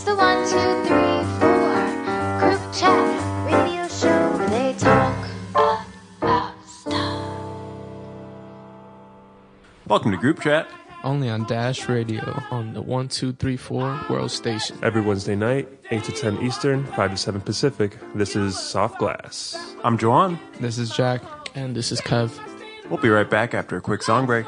It's the one, two, three, four group chat radio show where they talk about stuff. Welcome to Group Chat. Only on Dash Radio on the 1234 World Station. Every Wednesday night, 8 to 10 Eastern, 5 to 7 Pacific. This is Soft Glass. I'm Joan. This is Jack. And this is Kev. We'll be right back after a quick song break.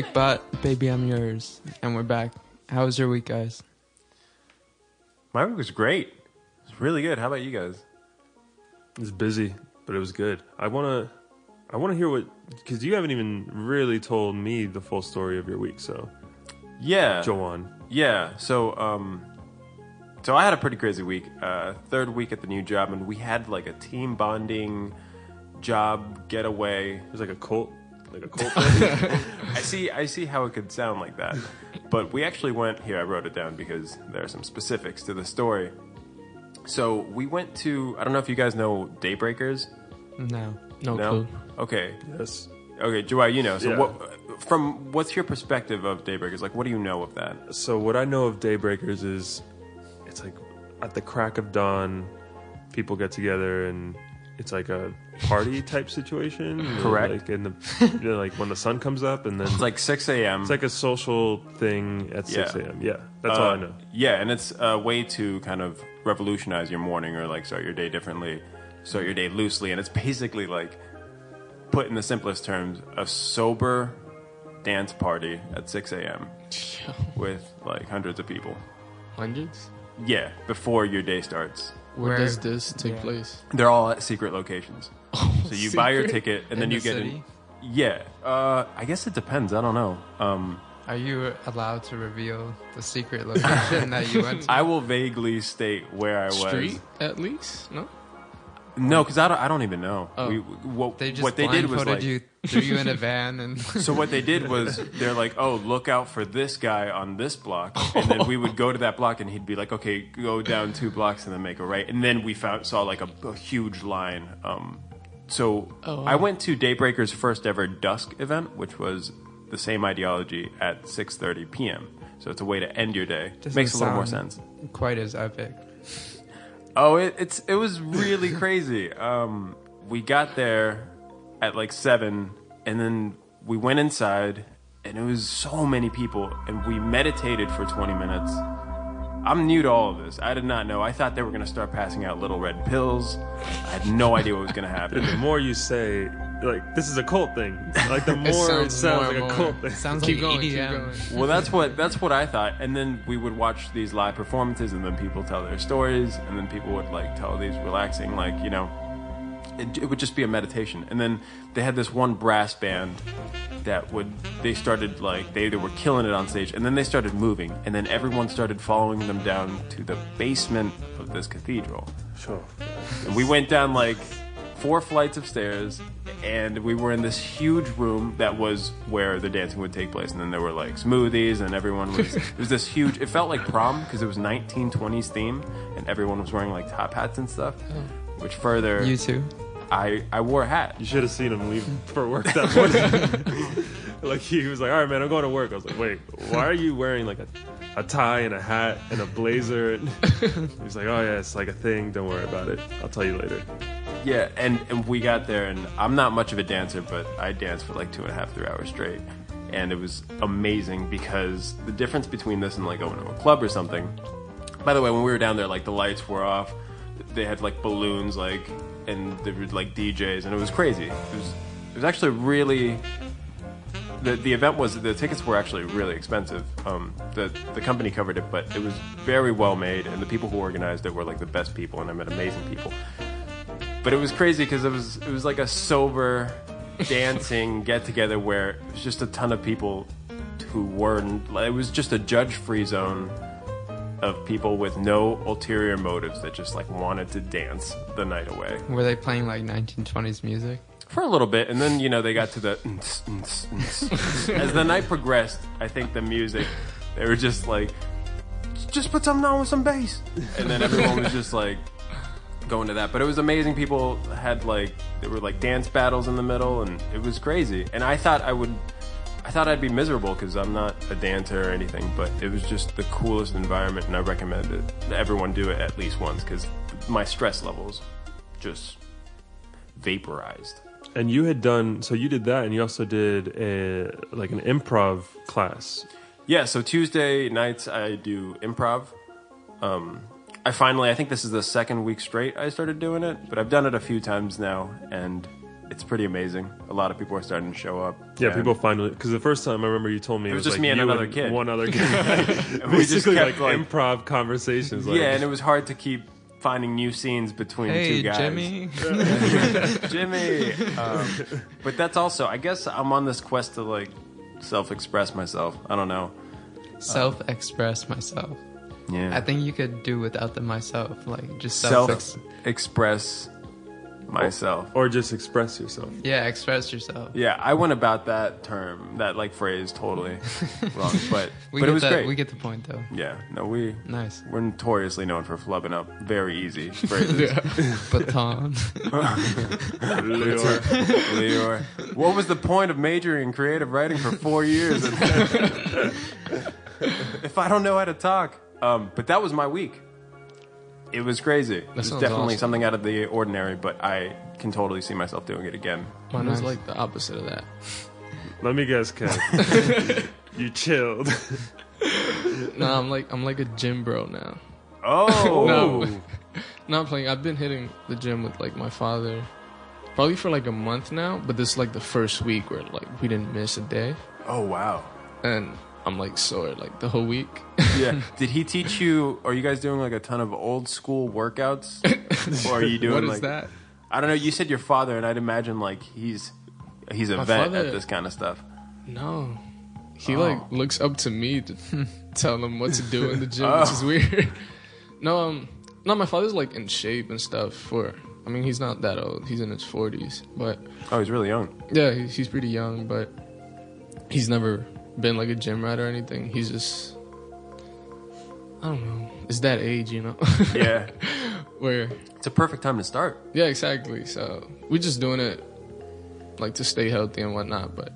Breakbot, Baby I'm Yours. And we're back. How was your week, guys? My week was great. It was really good. How about you guys? It was busy, but it was good. I want to I want to hear what cuz you haven't even really told me the full story of your week, so Yeah. Joanne. Yeah. So, um, so I had a pretty crazy week. Uh, third week at the new job, and we had like a team bonding job getaway. It was like a cult like a cult. I see. I see how it could sound like that, but we actually went here. I wrote it down because there are some specifics to the story. So we went to. I don't know if you guys know Daybreakers. No, no, No. clue. Okay. yes. Okay, Joy, you know. So Yeah. what? From what's your perspective of Daybreakers? Like, what do you know of that? So what I know of Daybreakers is it's like at the crack of dawn people get together and it's like a party type situation. you know, Correct. Like in the you know, like when the sun comes up and then It's like 6 a.m. it's like a social thing at six Yeah. AM. Yeah. That's all I Uh, know. Yeah, and it's a way to kind of revolutionize your morning or like start your day differently, start your day loosely, and it's basically like, put in the simplest terms, a sober dance party at 6 a.m. with like hundreds of people. Hundreds? Yeah, before your day starts. Where, Where- does this take yeah. place? They're all at secret locations. So you buy your ticket and In then the you get city? in. Yeah, uh, I guess it depends. I don't know. Um, Are you allowed to reveal the secret location that you went to? I will vaguely state where I was. Street, at least? No? No, because I don't. I don't even know. Oh. We, what They just what they did was blindfolded like. you, threw you in a van, and So what they did was they're like, oh, look out for this guy on this block, and then we would go to that block, and he'd be like, okay, go down two blocks and then make a right, and then we found saw like a, a huge line. Um, so Oh, I went to Daybreaker's first ever dusk event, which was the same ideology at 6:30 p.m. So it's a way to end your day. Doesn't Makes a little more sound- sense. quite as epic. Oh, it, it's it was really crazy. Um, we got there at like seven, and then we went inside, and it was so many people, and we meditated for twenty minutes. I'm new to all of this. I did not know. I thought they were going to start passing out little red pills. I had no idea what was going to happen. The more you say, like, this is a cult thing, like, the more it sounds sounds, more like and a more. cult thing. Sounds Keep like going, keep going. Well, that's what that's what I thought. And then we would watch these live performances, and then people tell their stories, and then people would like tell these relaxing, like you know, it, it would just be a meditation. And then they had this one brass band that would they started like they, they were killing it on stage, and then they started moving, and then everyone started following them down to the basement of this cathedral. Sure. And we went down like four flights of stairs, and we were in this huge room that was where the dancing would take place. And then there were like smoothies, and everyone was. it was this huge. It felt like prom because it was 1920s theme, and everyone was wearing like top hats and stuff. Mm. Which further, You too. I I wore a hat. You should have seen him leave for work that morning. like he was like, "All right, man, I'm going to work." I was like, "Wait, why are you wearing like a, a tie and a hat and a blazer?" And he's like, "Oh yeah, it's like a thing. Don't worry about it. I'll tell you later." Yeah, and, and we got there, and I'm not much of a dancer, but I danced for like two and a half, three hours straight. And it was amazing because the difference between this and like going to a club or something. By the way, when we were down there, like the lights were off, they had like balloons, like, and there were like DJs, and it was crazy. It was, it was actually really. The, the event was the tickets were actually really expensive. Um, the the company covered it, but it was very well made, and the people who organized it were like the best people, and I met amazing people but it was crazy because it was it was like a sober dancing get together where it was just a ton of people who weren't it was just a judge free zone of people with no ulterior motives that just like wanted to dance the night away. Were they playing like 1920s music? for a little bit and then you know they got to the as the night progressed i think the music they were just like just put something on with some bass. And then everyone was just like going to that but it was amazing people had like there were like dance battles in the middle and it was crazy and i thought i would i thought i'd be miserable because i'm not a dancer or anything but it was just the coolest environment and i recommend it everyone do it at least once because my stress levels just vaporized And you had done so. You did that, and you also did a like an improv class. Yeah, so Tuesday nights I do improv. Um, I finally, I think this is the second week straight I started doing it, but I've done it a few times now, and it's pretty amazing. A lot of people are starting to show up. Yeah, people finally because the first time I remember you told me It was was just like me and you another kid. one other kid. we just Basically, kept, like, like- improv conversations. Like, yeah, and it was hard to keep finding new scenes between Hey, two guys. Jimmy. Jimmy. Um, but that's also, I guess, I'm on this quest to like self-express myself. I don't know. Self express myself. Yeah. I think you could do without the myself. Like, just self. self-express myself. or just express yourself. yeah, express yourself. Yeah, I went about that term, that like phrase, totally wrong. But We but get it was that, great. We get the point, though. yeah, no, we Nice. we're notoriously known for flubbing up very easy phrases. Baton. Leor, what was the point of majoring in creative writing for four years? if I don't know how to talk, um, but that was my week. It was crazy. it was sounds definitely awesome. something out of the ordinary, but I can totally see myself doing it again. Mine was Nice. like the opposite of that. Let me guess, Kev. you chilled. No, I'm like I'm like a gym bro now. Oh, No. Not playing. I've been hitting the gym with like my father, probably for like a month now. But this is like the first week where like we didn't miss a day, oh wow. and I'm like sore like the whole week. Yeah. Did he teach you? Are you guys doing like a ton of old school workouts, or are you doing what is like that? I don't know. You said your father, and I'd imagine like he's he's a My vet father- at this kind of stuff. No. He Oh. like looks up to me to tell him what to do in the gym, which is weird. no, um no, my father's like in shape and stuff for I mean he's not that old. He's in his forties. But Oh, he's really young. yeah, he, he's pretty young, but he's never been like a gym rat or anything. He's just I don't know. It's that age, you know. Yeah, Where it's a perfect time to start. Yeah, exactly. So we're just doing it like to stay healthy and whatnot, but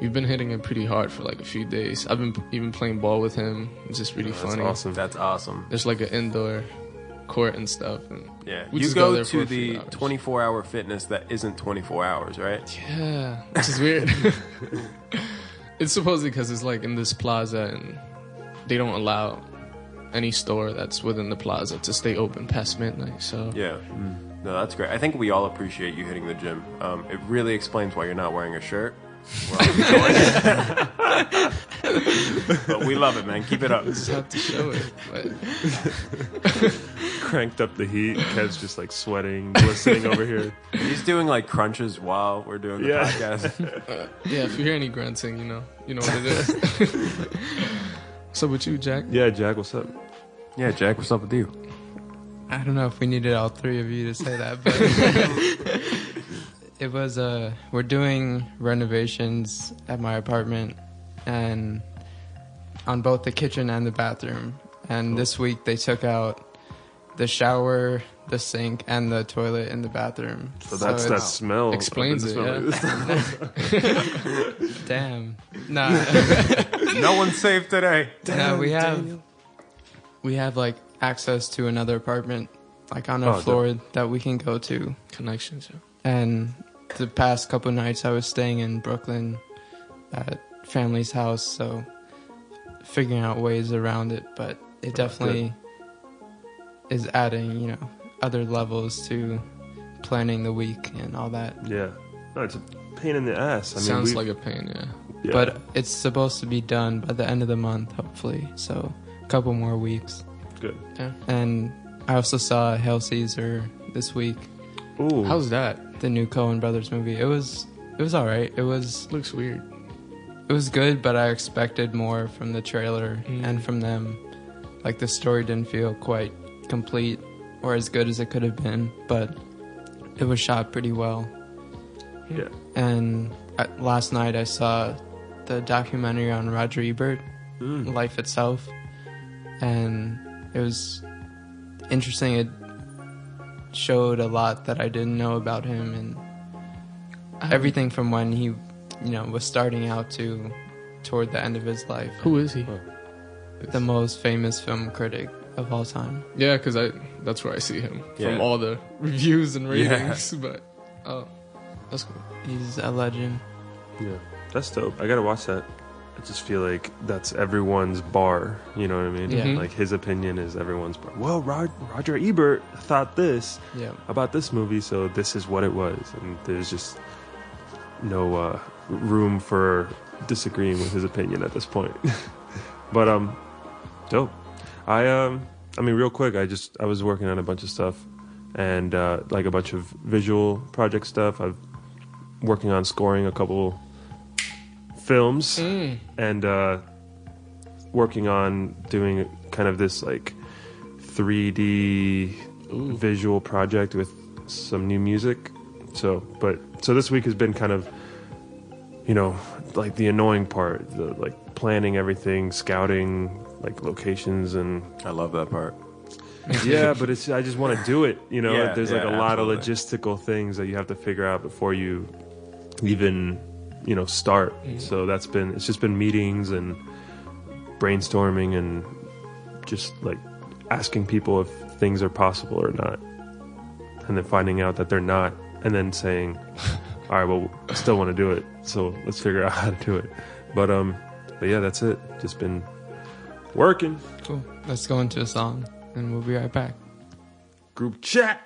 we've been hitting it pretty hard for like a few days. I've been even playing ball with him. It's just really funny. That's funny. awesome. That's awesome. There's like an indoor court and stuff, and Yeah, We you just go go, to the 24 hour fitness that isn't 24 hours, right? yeah, which is weird. it's supposedly because it's like in this plaza, and they don't allow any store that's within the plaza to stay open past midnight. So Yeah. No, that's great. I think we all appreciate you hitting the gym. Um, it really explains why you're not wearing a shirt. We're all enjoying it. but we love it, man. Keep it up. just have to show it. But Cranked up the heat. Kev's just like sweating, glistening over here. He's doing like crunches while we're doing the Yeah. podcast. Uh, yeah, if you hear any grunting, you know, you know what it is. so with you, Jack? Yeah, Jack, what's up? Yeah, Jack, what's up with you? I don't know if we needed all three of you to say that, but it was uh we're doing renovations at my apartment and on both the kitchen and the bathroom. And this week they took out the shower, the sink, and the toilet in the bathroom. So that's that smell. explains I've it, been smelling- Damn. Nah. No one's safe today. no, we have we have like access to another apartment like on a Oh, dope. floor that we can go to. Connections. yeah. And the past couple nights I was staying in Brooklyn at family's house, so figuring out ways around it, but it definitely is adding, you know, other levels to planning the week and all that. yeah. No, it's a pain in the ass. I Sounds we- like a pain, yeah. yeah. But it's supposed to be done by the end of the month, hopefully. So a couple more weeks. good. Yeah. And I also saw Hail Caesar this week, Ooh, How's that? The new Coen Brothers movie. It was it was all right. It was Looks weird. it was good, but I expected more from the trailer Mm. and from them. Like the story didn't feel quite complete or as good as it could have been, but it was shot pretty well. yeah. And uh, last night I saw the documentary on Roger Ebert, Mm. life itself, and it was interesting. It showed a lot that I didn't know about him and um, everything from when he, you know, was starting out to toward the end of his life. Who is he? Oh. the most famous film critic of all time. Yeah, because I that's where I see him Yeah. from all the reviews and Yeah. ratings. But oh, that's cool. He's a legend. Yeah, that's dope. I gotta watch that. I just feel like that's everyone's bar. You know what I mean? Yeah. Mhm. Like his opinion is everyone's bar. Well, Rod- Roger Ebert thought this Yeah. about this movie, so this is what it was, and there's just no uh, room for disagreeing with his opinion at this point. but um, dope. I um, I mean, real quick, I just I was working on a bunch of stuff, and uh, like a bunch of visual project stuff. I've working on scoring a couple films Mm. and uh, working on doing kind of this like 3D Ooh. visual project with some new music. So, but so this week has been kind of, you know, like the annoying part, the like planning everything, scouting like locations and I love that part. yeah, but it's I just want to do it. You know, Yeah, there's like yeah, a lot of logistical things that you have to figure out before you even you know start. So that's been it's just been meetings and brainstorming and just like asking people if things are possible or not, and then finding out that they're not, and then saying, "All right, well, I still want to do it, so let's figure out how to do it." But um, but yeah, that's it. Just been working. Cool. Let's go into a song and we'll be right back. Group chat.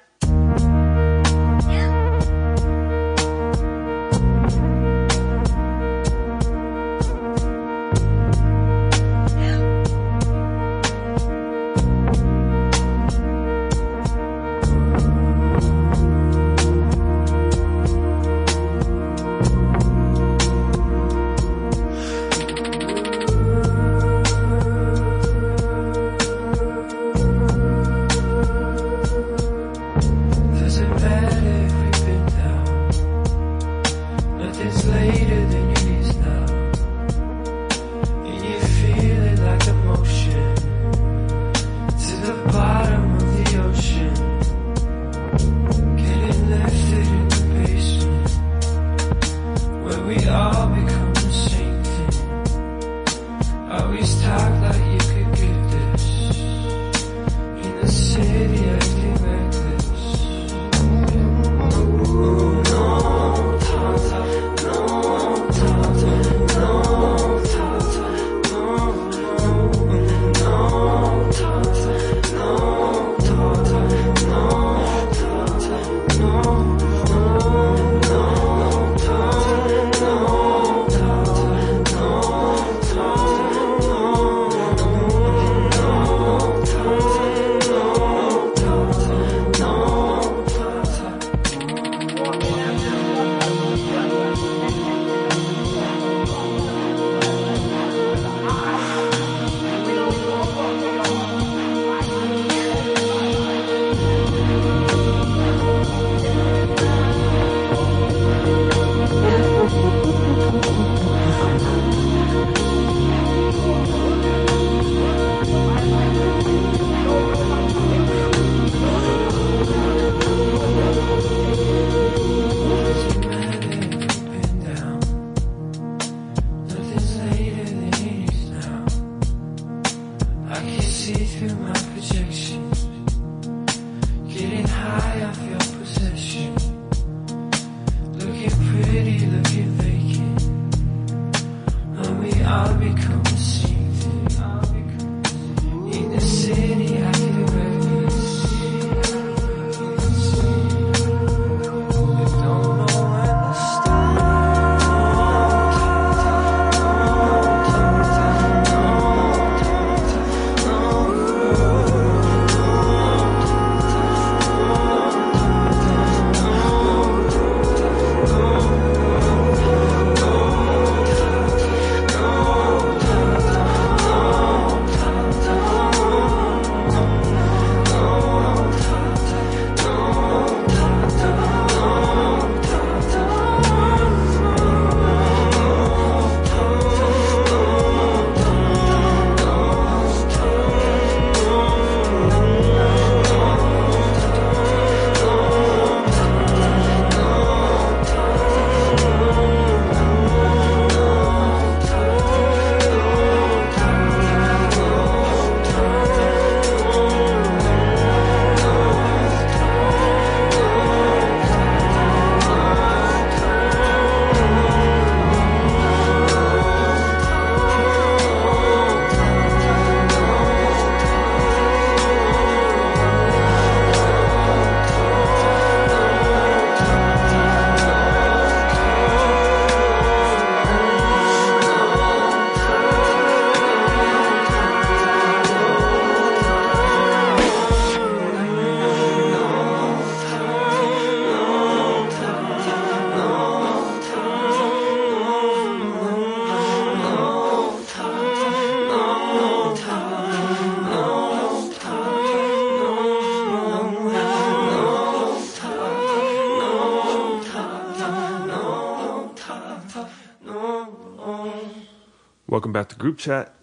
Back to group chat.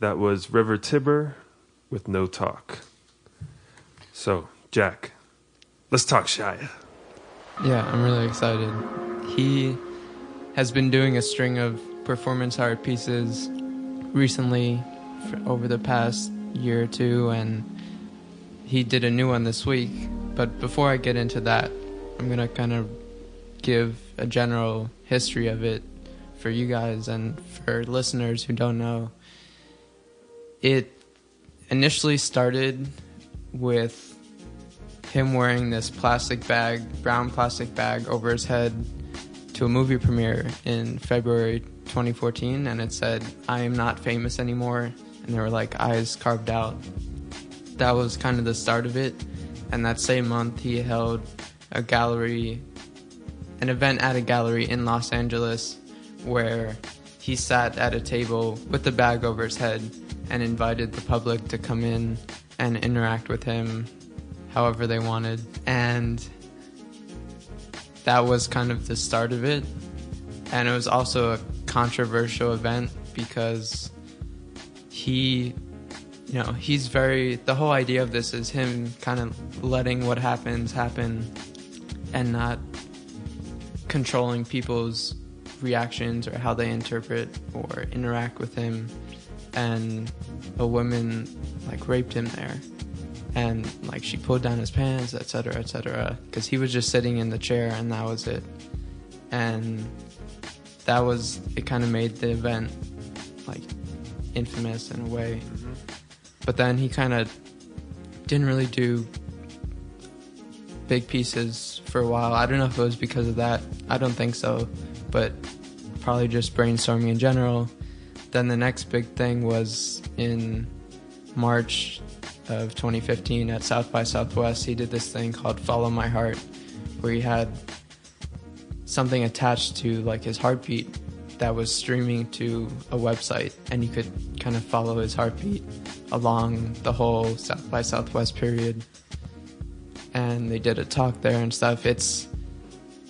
That was River Tiber with No Talk. So, Jack, let's talk Shia. Yeah, I'm really excited. He has been doing a string of performance art pieces recently over the past year or two, and he did a new one this week. But before I get into that, I'm gonna kind of give a general history of it for you guys and for listeners who don't know. It initially started with him wearing this plastic bag, brown plastic bag over his head to a movie premiere in February 2014 and it said I am not famous anymore and there were like eyes carved out. That was kind of the start of it and that same month he held a gallery an event at a gallery in Los Angeles where he sat at a table with the bag over his head and invited the public to come in and interact with him however they wanted. And that was kind of the start of it. And it was also a controversial event because he, you know, he's very, the whole idea of this is him kind of letting what happens happen and not controlling people's reactions or how they interpret or interact with him. And a woman like raped him there and like she pulled down his pants, etc., etc. Because he was just sitting in the chair, and that was it. And that was it. Kind of made the event like infamous in a way. Mm-hmm. But then he kind of didn't really do big pieces for a while. I don't know if it was because of that. I don't think so, but probably just brainstorming in general. Then the next big thing was in March of 2015 at South by Southwest. He did this thing called Follow My Heart, where he had something attached to like his heartbeat that was streaming to a website, and you could kind of follow his heartbeat along the whole South by Southwest period. And they did a talk there and stuff. It's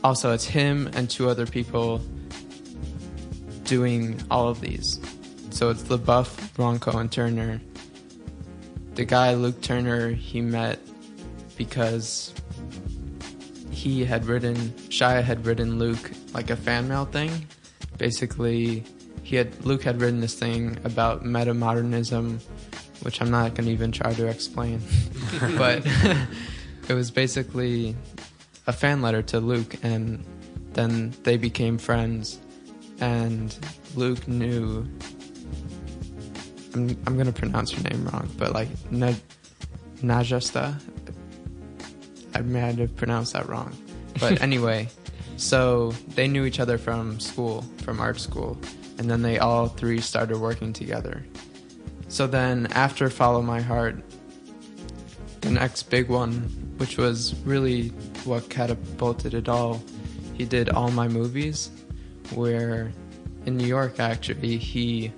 also it's him and two other people doing all of these. So it's LaBeouf, Rönkkö, and Turner. The guy Luke Turner he met because he had written Shia had written Luke like a fan mail thing. Basically, he had Luke had written this thing about metamodernism, which I'm not gonna even try to explain, but it was basically a fan letter to Luke, and then they became friends, and Luke knew. I'm I'm gonna pronounce her name wrong, but like Na- Najasta. I might have pronounced that wrong, but anyway, so they knew each other from school, from art school, and then they all three started working together. So then after Follow My Heart, next big one, which was really what catapulted it all, he did All My Movies, where in New York actually he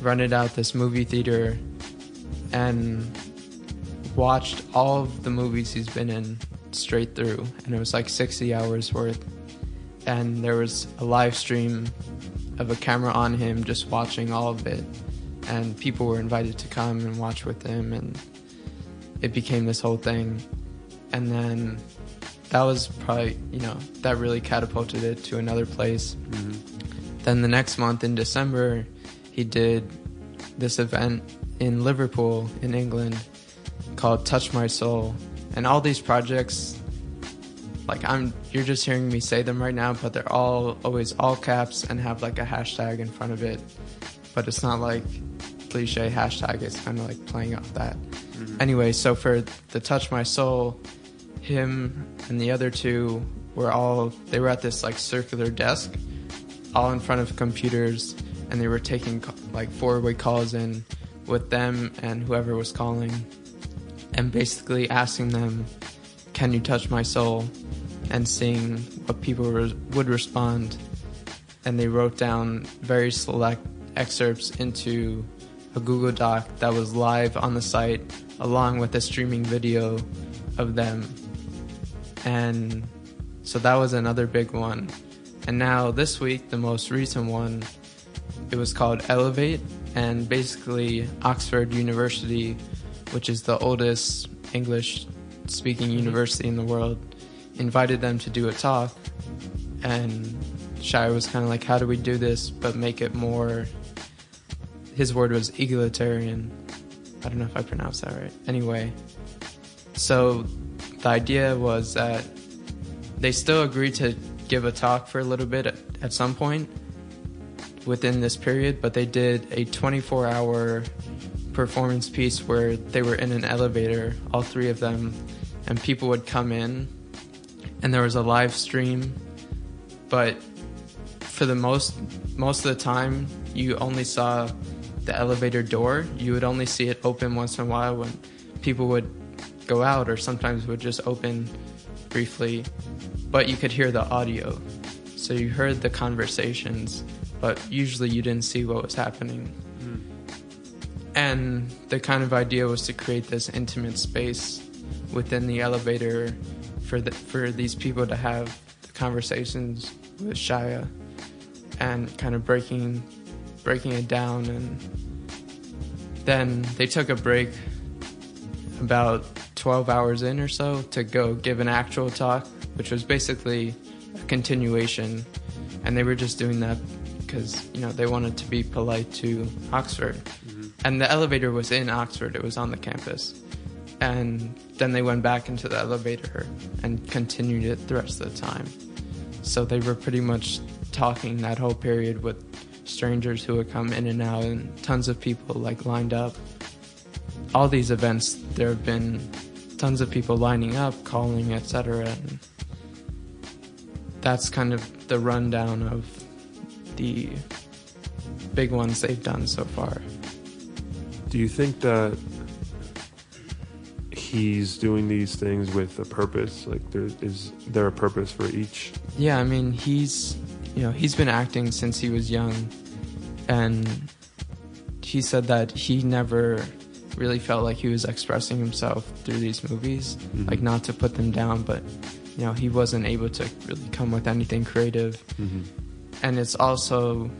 rented out this movie theater and watched all of the movies he's been in straight through, and it was like 60 hours worth. And there was a live stream of a camera on him just watching all of it, and people were invited to come and watch with him, and it became this whole thing. And then that was probably, you know, that really catapulted it to another place. Mm-hmm. Then the next month in December, he did this event in Liverpool, in England, called Touch My Soul. And all these projects, like I'm, you're just hearing me say them right now, but they're all always all caps and have like a hashtag in front of it. But it's not like cliche hashtag. It's kind of like playing off that. Anyway, so for the Touch My Soul, him and the other two were all they were at this like circular desk, all in front of computers, and they were taking like four-way calls in with them and whoever was calling, and basically asking them, "Can you touch my soul?" and seeing what people re- would respond. And they wrote down very select excerpts into a Google Doc that was live on the site, along with a streaming video of them. And so that was another big one. And now this week, the most recent one it was called Elevate, and basically Oxford University, which is the oldest English speaking university in the world, invited them to do a talk. And Shia was kind of like, How do we do this but make it more. His word was egalitarian. I don't know if I pronounced that right. Anyway, so the idea was that they still agreed to give a talk for a little bit at, some point within this period, but they did a 24 hour performance piece where they were in an elevator, all three of them, and people would come in, and there was a live stream, but for the most most of the time, you only saw the elevator door. You would only see it open once in a while when people would go out, or sometimes would just open briefly, but you could hear the audio. So you heard the conversations, but usually you didn't see what was happening. Hmm. And the kind of idea was to create this intimate space within the elevator for the, for these people to have the conversations with Shia and kind of breaking breaking it down and then they took a break about 12 hours in or so to go give an actual talk which was basically a continuation. And they were just doing that because you know they wanted to be polite to Oxford. Mm-hmm. And the elevator was in Oxford. It was on the campus. And then they went back into the elevator and continued it the rest of the time. So they were pretty much talking that whole period with strangers who would come in and out and tons of people like lined up all these events there have been tons of people lining up calling etc and that's kind of the rundown of the big ones they've done so far Do you think that he's doing these things with a purpose? Like, there is there a purpose for each? Yeah, I mean, he's you know he's been acting since he was young, and he said that he never really felt like he was expressing himself through these movies. Mhm. Like not to put them down, but you know he wasn't able to really come with anything creative, Mm-hmm. and it's also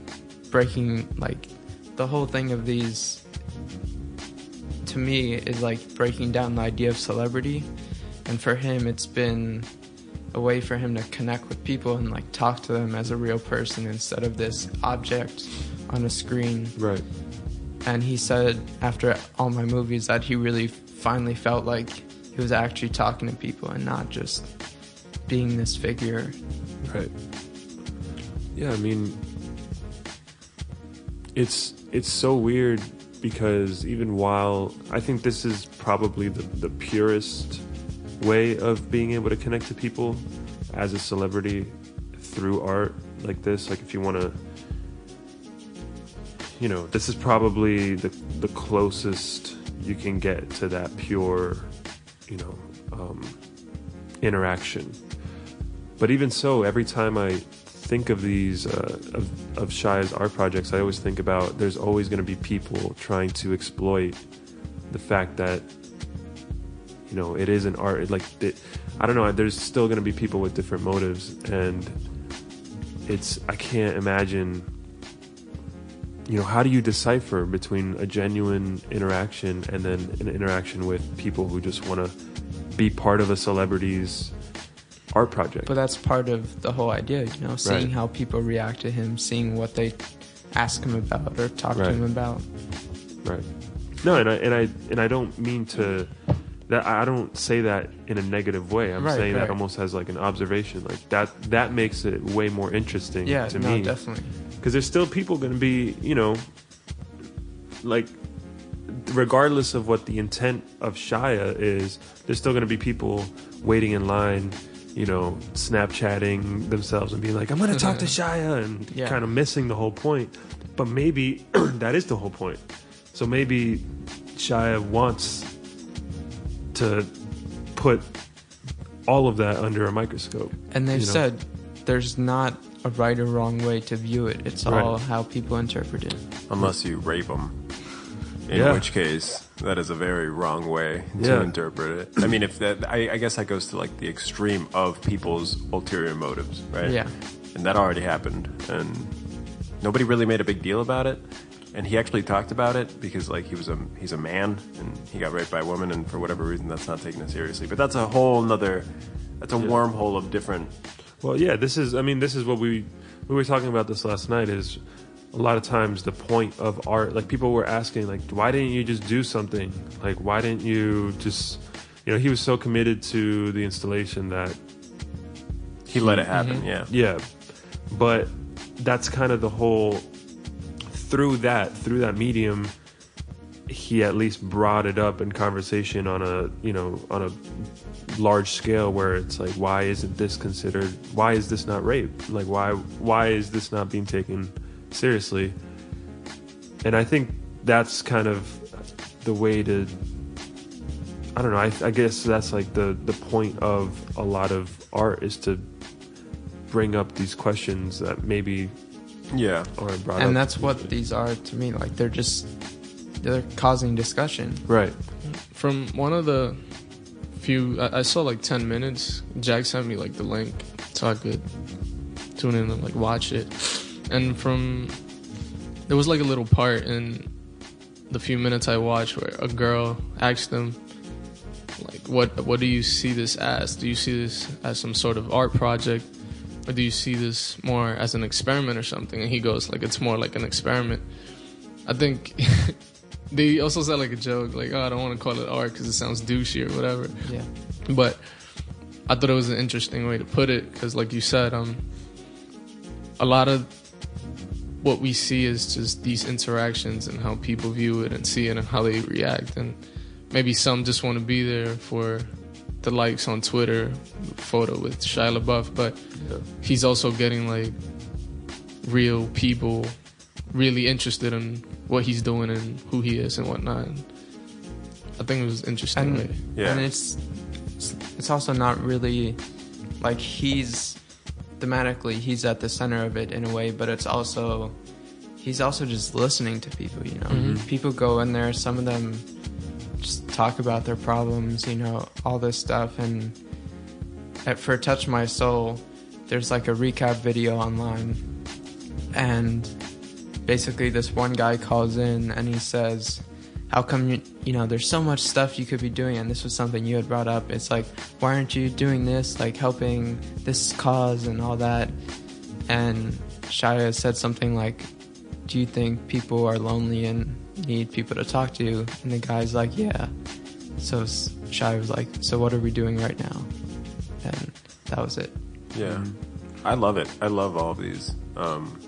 breaking like the whole thing of these. To me, is like breaking down the idea of celebrity, and for him, it's been a way for him to connect with people and like talk to them as a real person instead of this object on a screen. Right. And he said after all my movies that he really finally felt like he was actually talking to people and not just being this figure. Right. Yeah, I mean, it's it's so weird because even while I think this is probably the, the purest way of being able to connect to people as a celebrity through art like this, like if you want to, you know, this is probably the the closest you can get to that pure, you know, um, interaction. But even so, every time I think of these uh, of, of Shia's art projects, I always think about there's always going to be people trying to exploit the fact that you know it is an art. Like it, I don't know. There's still going to be people with different motives, and it's I can't imagine. You know, how do you decipher between a genuine interaction and then an interaction with people who just want to be part of a celebrity's art project? But that's part of the whole idea, you know, seeing Right. how people react to him, seeing what they ask him about or talk to him about. Right. No, and I and I and I don't mean to that I don't say that in a negative way. I'm Right, saying that almost as like an observation. Like that that makes it way more interesting Yeah, to no, me. definitely. Because there's still people going to be, you know, like regardless of what the intent of Shia is, there's still going to be people waiting in line, you know, Snapchatting themselves and being like, "I'm going to talk to Shia," and Yeah. kind of missing the whole point. But maybe that is the whole point. So maybe Shia wants to put all of that under a microscope. And they've you know? said there's not a right or wrong way to view it. It's Right. all how people interpret it. Unless you rape them. In Yeah. which case, that is a very wrong way to Yeah. interpret it. I mean, if that, I, I guess that goes to like the extreme of people's ulterior motives, right? Yeah. And that already happened, and nobody really made a big deal about it. And he actually talked about it because like he was a he's a man and he got raped by a woman and for whatever reason that's not taken as seriously. But that's a whole nother that's a wormhole of different Well, yeah, this is. I mean, this is what we we were talking about this last night. Is a lot of times the point of art. Like people were asking, like, why didn't you just do something? Like, why didn't you just? You know, he was so committed to the installation that he let it happen, mm-hmm. yeah. yeah, but that's kind of the whole. Through that, through that medium, he at least brought it up in conversation on a you know on a large scale where it's like why isn't this considered why is this not rape? Like why why is this not being taken seriously? And i think that's kind of the way to i don't know i, I guess that's like the the point of a lot of art is to bring up these questions that maybe Yeah. aren't brought up and that's what these are to me. Like they're just they're causing discussion. right From one of the few, I, I saw like 10 minutes. Jack sent me like the link so I could tune in and like watch it. And from, there was like a little part in the few minutes I watched where a girl asked them like, what, what do you see this as? Do you see this as some sort of art project? Or do you see this more as an experiment or something? And he goes, like, it's more like an experiment. I think they also said like a joke, like, oh, I don't want to call it art because it sounds douchey or whatever. Yeah. But I thought it was an interesting way to put it because, like you said, um, a lot of what we see is just these interactions and how people view it and see it and how they react. And maybe some just want to be there for the likes on Twitter, photo with Shia LaBeouf, but he's also getting like real people really interested in what he's doing and who he is and whatnot. And I think it was interesting. way. And, Yeah. and it's it's also not really like he's thematically he's at the center of it in a way, but it's also he's also just listening to people. You know, mm-hmm. people go in there. Some of them just talk about their problems. You know, all this stuff. And at, for Touch My Soul, there's like a recap video online, and basically this one guy calls in and he says how come you, you know there's so much stuff you could be doing and this was something you had brought up it's like why aren't you doing this like helping this cause and all that and shia said something like do you think people are lonely and need people to talk to and the guy's like yeah so S- shia was like so what are we doing right now and that was it Yeah, I love it. I love all of these um,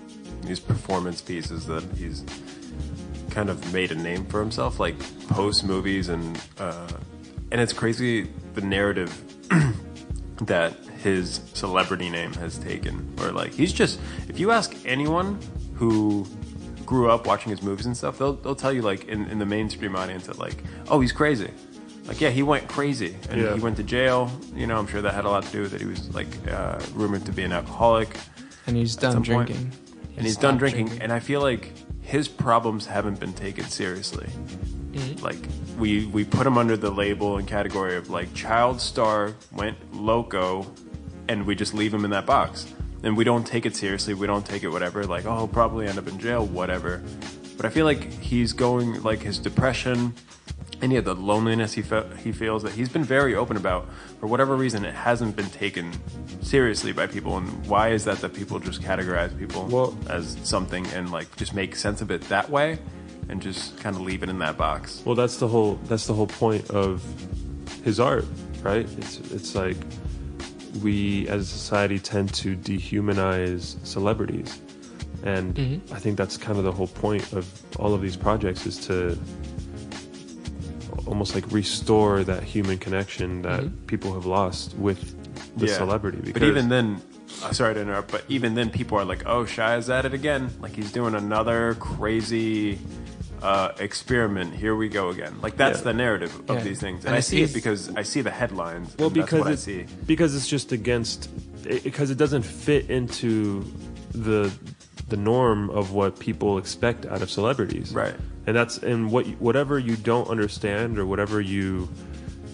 these performance pieces that he's kind of made a name for himself, like post movies and uh, and it's crazy the narrative that his celebrity name has taken. Or like he's just if you ask anyone who grew up watching his movies and stuff, they'll they'll tell you like in, in the mainstream audience that like oh he's crazy. Like yeah, he went crazy and Yeah. he went to jail. You know, I'm sure that had a lot to do with it. He was like uh, rumored to be an alcoholic, and he's done some point. drinking and he's done drinking, And I feel like his problems haven't been taken seriously. Like we we put him under the label and category of like child star went loco, and we just leave him in that box. And we don't take it seriously. We don't take it whatever. Like oh, he'll probably end up in jail, whatever. But I feel like he's going like his depression, any of the loneliness he fe- he feels that he's been very open about. For whatever reason, it hasn't been taken seriously by people. And why is that? That people just categorize people Well- as something and like just make sense of it that way, and just kind of leave it in that box. Well, that's the whole that's the whole point of his art, right? It's it's like we as a society tend to dehumanize celebrities. And I think that's kind of the whole point of all of these projects is to almost like restore that human connection that people have lost with the Yeah. celebrity. But even then, uh, sorry to interrupt, but even then, people are like, "Oh, Shia's at it again! Like he's doing another crazy uh, experiment. Here we go again." Like that's Yeah. the narrative of Yeah. these things, and, And I it's see it because I see the headlines. well because what I it's, see. because it's just against because it doesn't fit into the the norm of what people expect out of celebrities Right. and that's and what whatever you don't understand or whatever you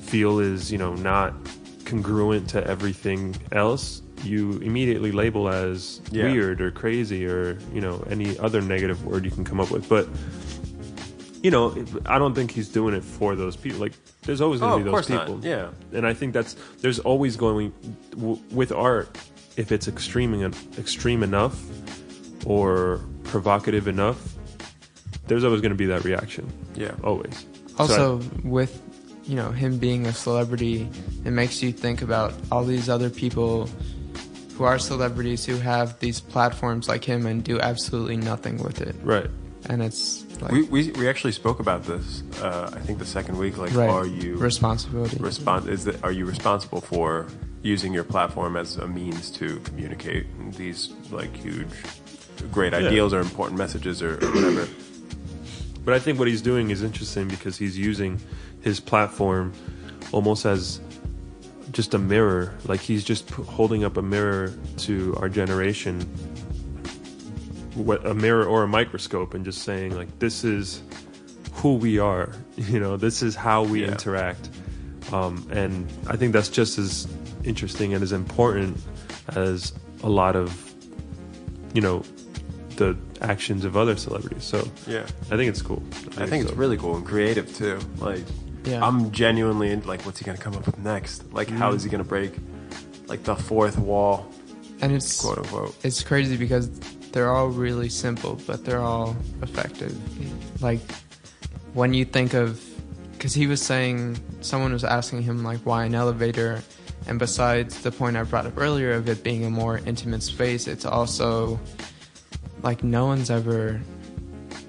feel is you know not congruent to everything else you immediately label as Yeah. weird or crazy or you know any other negative word you can come up with. But you know, I don't think he's doing it for those people. Like, there's always going Oh, to be of those course people. not. Yeah. and I think that's there's always going w- with art if it's extreme extreme enough or provocative enough. There's always going to be that reaction. Yeah. always. So Also, with you know him being a celebrity, it makes you think about all these other people who are celebrities who have these platforms like him and do absolutely nothing with it. Right. And it's like We, we we actually spoke about this. Uh, I think the second week. Like, right, are you responsibility? respon- Is that are you responsible for using your platform as a means to communicate these like huge, great ideals or important messages or, or whatever? But I think what he's doing is interesting because he's using his platform almost as just a mirror. Like he's just p- holding up a mirror to our generation, what a mirror or a microscope, and just saying like, "This is who we are." You know, this is how we Yeah. interact. Um, and I think that's just as interesting and as important as a lot of, you know, the actions of other celebrities. So Yeah. I think it's cool. I think it's so. really cool and creative too. Like, Yeah. I'm genuinely in, like, what's he gonna come up with next? Like, how is he gonna break like the fourth wall, and it's quote unquote? it's crazy because they're all really simple, but they're all effective. Like when you think of, because he was saying, someone was asking him like why an elevator, and besides the point I brought up earlier of it being a more intimate space, it's also like no one's ever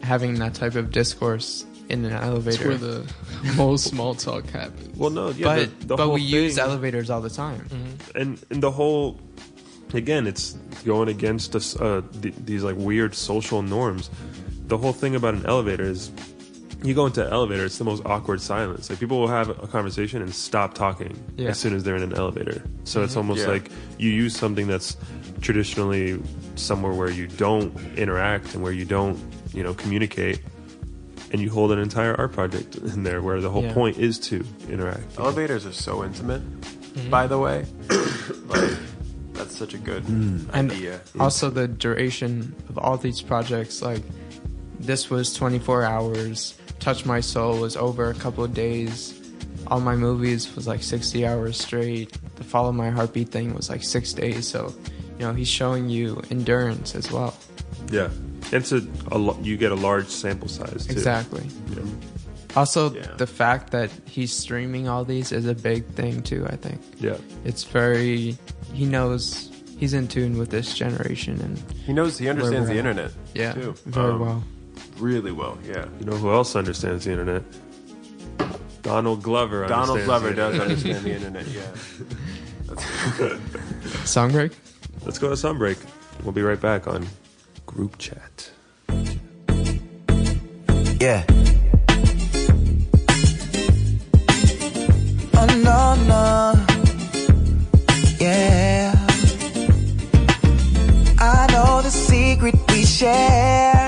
having that type of discourse in an It's elevator. where the most small talk happens. Well, no, yeah, but the, the but whole we use elevators all the time. Mm-hmm. and and the whole again, it's going against us uh, th- these like weird social norms. The whole thing about an elevator is you go into an elevator, it's the most awkward silence. Like people will have a conversation and stop talking Yeah. as soon as they're in an elevator. So it's almost Yeah. like you use something that's traditionally somewhere where you don't interact and where you don't, you know, communicate. And you hold an entire art project in there where the whole Yeah. point is to interact. Elevators are so intimate, by the way. like, that's such a good mm. And idea. also the duration of all these projects like this was 24 hours touch my soul was over a couple of days all my movies was like 60 hours straight the follow my heartbeat thing was like six days so you know he's showing you endurance as well Yeah, it's a, a you get a large sample size too. exactly Yeah. also Yeah. the fact that he's streaming all these is a big thing too i think Yeah, it's very he knows he's in tune with this generation and He knows. He understands the at. internet. yeah too. very Um, well Really well. Yeah. you know who else understands the internet? Donald Glover. Donald Glover does internet. understand the internet. Yeah. That's good. Song break Let's go to song break. We'll be right back on group chat. Yeah. Oh no no. Secret we share.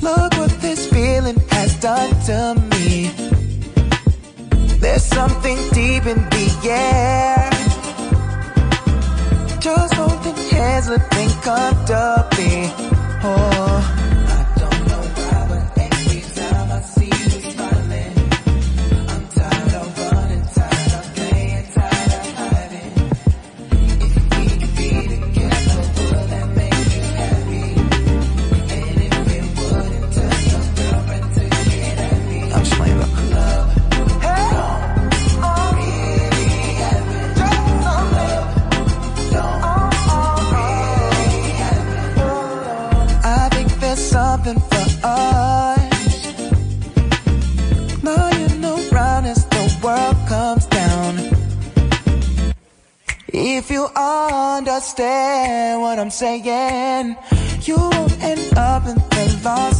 Look what this feeling has done to me. There's something deep in the air. Just holding hands, living comfortably. Oh. Understand what I'm saying, you won't end up in the lost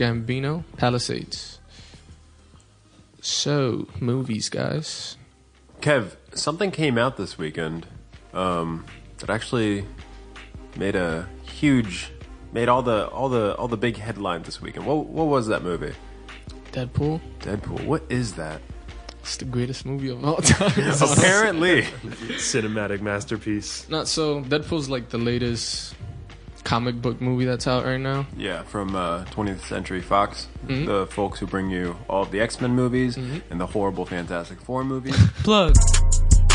Gambino, Palisades. So, movies, guys. Kev, something came out this weekend um, that actually made a huge, made all the all the all the big headlines this weekend. What what was that movie? Deadpool. Deadpool. What is that? It's the greatest movie of all time. Apparently, Cinematic masterpiece. Not so. Deadpool's like the latest comic book movie that's out right now. yeah, from uh, 20th Century Fox, Mhm. the folks who bring you all of the X Men movies and the horrible Fantastic Four movies. Plug.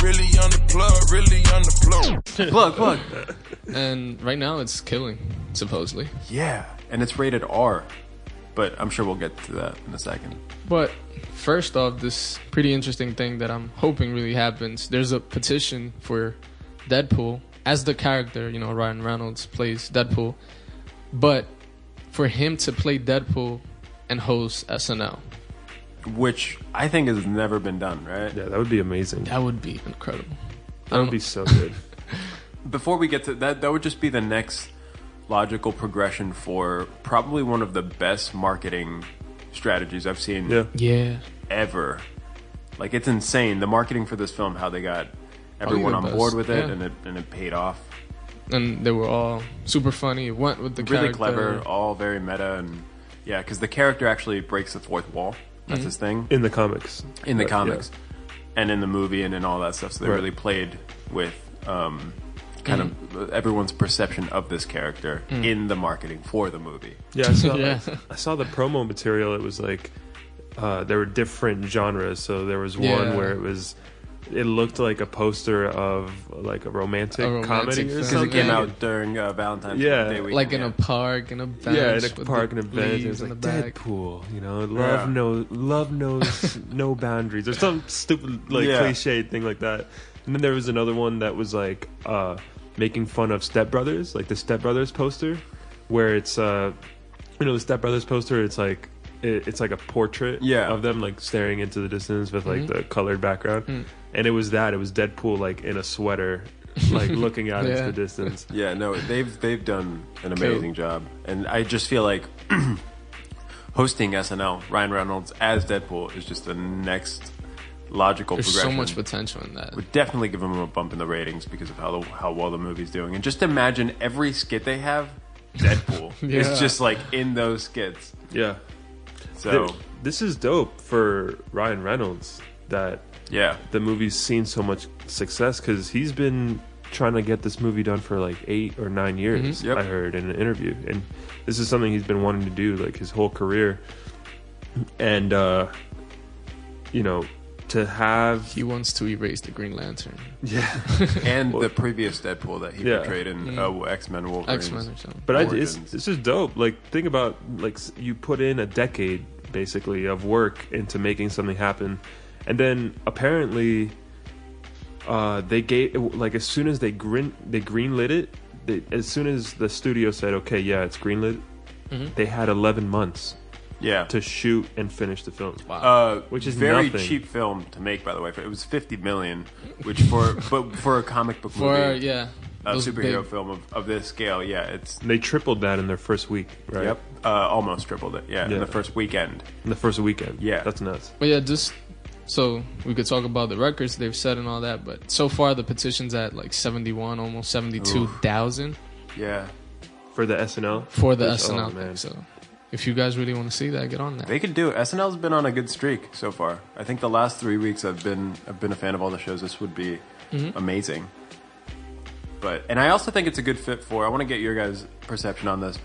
Really on the plug, really on the plug. plug, plug. And right now it's killing, supposedly. Yeah, and it's rated R, but I'm sure we'll get to that in a second. But first off, this pretty interesting thing that I'm hoping really happens. There's a petition for Deadpool as the character. You know, Ryan Reynolds plays Deadpool, but for him to play Deadpool and host SNL, Which I think has never been done, right? Yeah, that would be amazing. that would be incredible. That would be so good. Before we get to that, that would just be the next logical progression for probably one of the best marketing strategies I've seen Yeah. Yeah, ever. Like it's insane the marketing for this film, how they got everyone on best, board with it, yeah. and it and it paid off. and they were all super funny. It went with the character. really character. clever, all very meta, and yeah, because the character actually breaks the fourth wall. That's Mm-hmm. his thing In the comics. in the But, yeah. comics, and in the movie, and in all that stuff. So they Right. really played with um, kind Mm. of everyone's perception of this character in the marketing for the movie. Yeah, I saw, Yeah. I saw the promo material. It was like uh, there were different genres. So there was one Yeah. where it was, it looked like a poster of like a romantic, A romantic comedy or film. Because something. it came out during uh, Valentine's Yeah. Day weekend. like in yeah. a park, in a bench. Yeah, in a park the and a bench. It was like the back. Deadpool, you know, love Yeah. knows love knows no boundaries, or some stupid like Yeah. cliche thing like that. And then there was another one that was like uh, making fun of Step Brothers, like the Step Brothers poster, where it's uh, you know the Step Brothers poster. It's like it, it's like a portrait Yeah. of them like staring into the distance with like the colored background, Mm. and it was that. It was Deadpool like in a sweater, like looking out into the distance. Yeah, no, they've they've done an Cool. amazing job, and I just feel like hosting SNL, Ryan Reynolds as Deadpool is just the next logical There's so much potential in that. Would definitely give him a bump in the ratings because of how the, how well the movie's doing, and just imagine every skit they have, Deadpool Yeah. is just like in those skits. Yeah. So Th- this is dope for Ryan Reynolds that yeah, the movie's seen so much success because he's been trying to get this movie done for like eight or nine years. Yep. I heard in an interview, and this is something he's been wanting to do like his whole career. And uh, you know, to have He wants to erase the Green Lantern, yeah, and the previous Deadpool that he Yeah. portrayed in uh, X Men Wolverine. X Men or something. but I, it's it's just dope. Like think about like you put in a decade basically of work into making something happen, and then apparently uh, they gave like as soon as they green they greenlit it, they, as soon as the studio said okay, yeah, it's greenlit, Mhm. they had 11 months Yeah, to shoot and finish the film. Wow. Uh, Which is very nothing. cheap film to make, by the way. It was fifty million, which for but for a comic book For movie, yeah, a superhero big- film of, of this scale, yeah, it's They tripled that in their first week, right? yep, uh, almost tripled it. Yeah, in the first weekend. In the first weekend. Yeah. that's nuts. But yeah, just so we could talk about the records they've set and all that. But so far, the petition's at like seventy-one, almost seventy-two thousand. Yeah, for the SNL. for the Oh, SNL man. thing. So if you guys really want to see that, get on that. They could do it. SNL's been on a good streak so far. I think the last three weeks I've been I've been a fan of all the shows. This would be mm-hmm. amazing. But and I also think it's a good fit for. I want to get your guys' perception on this.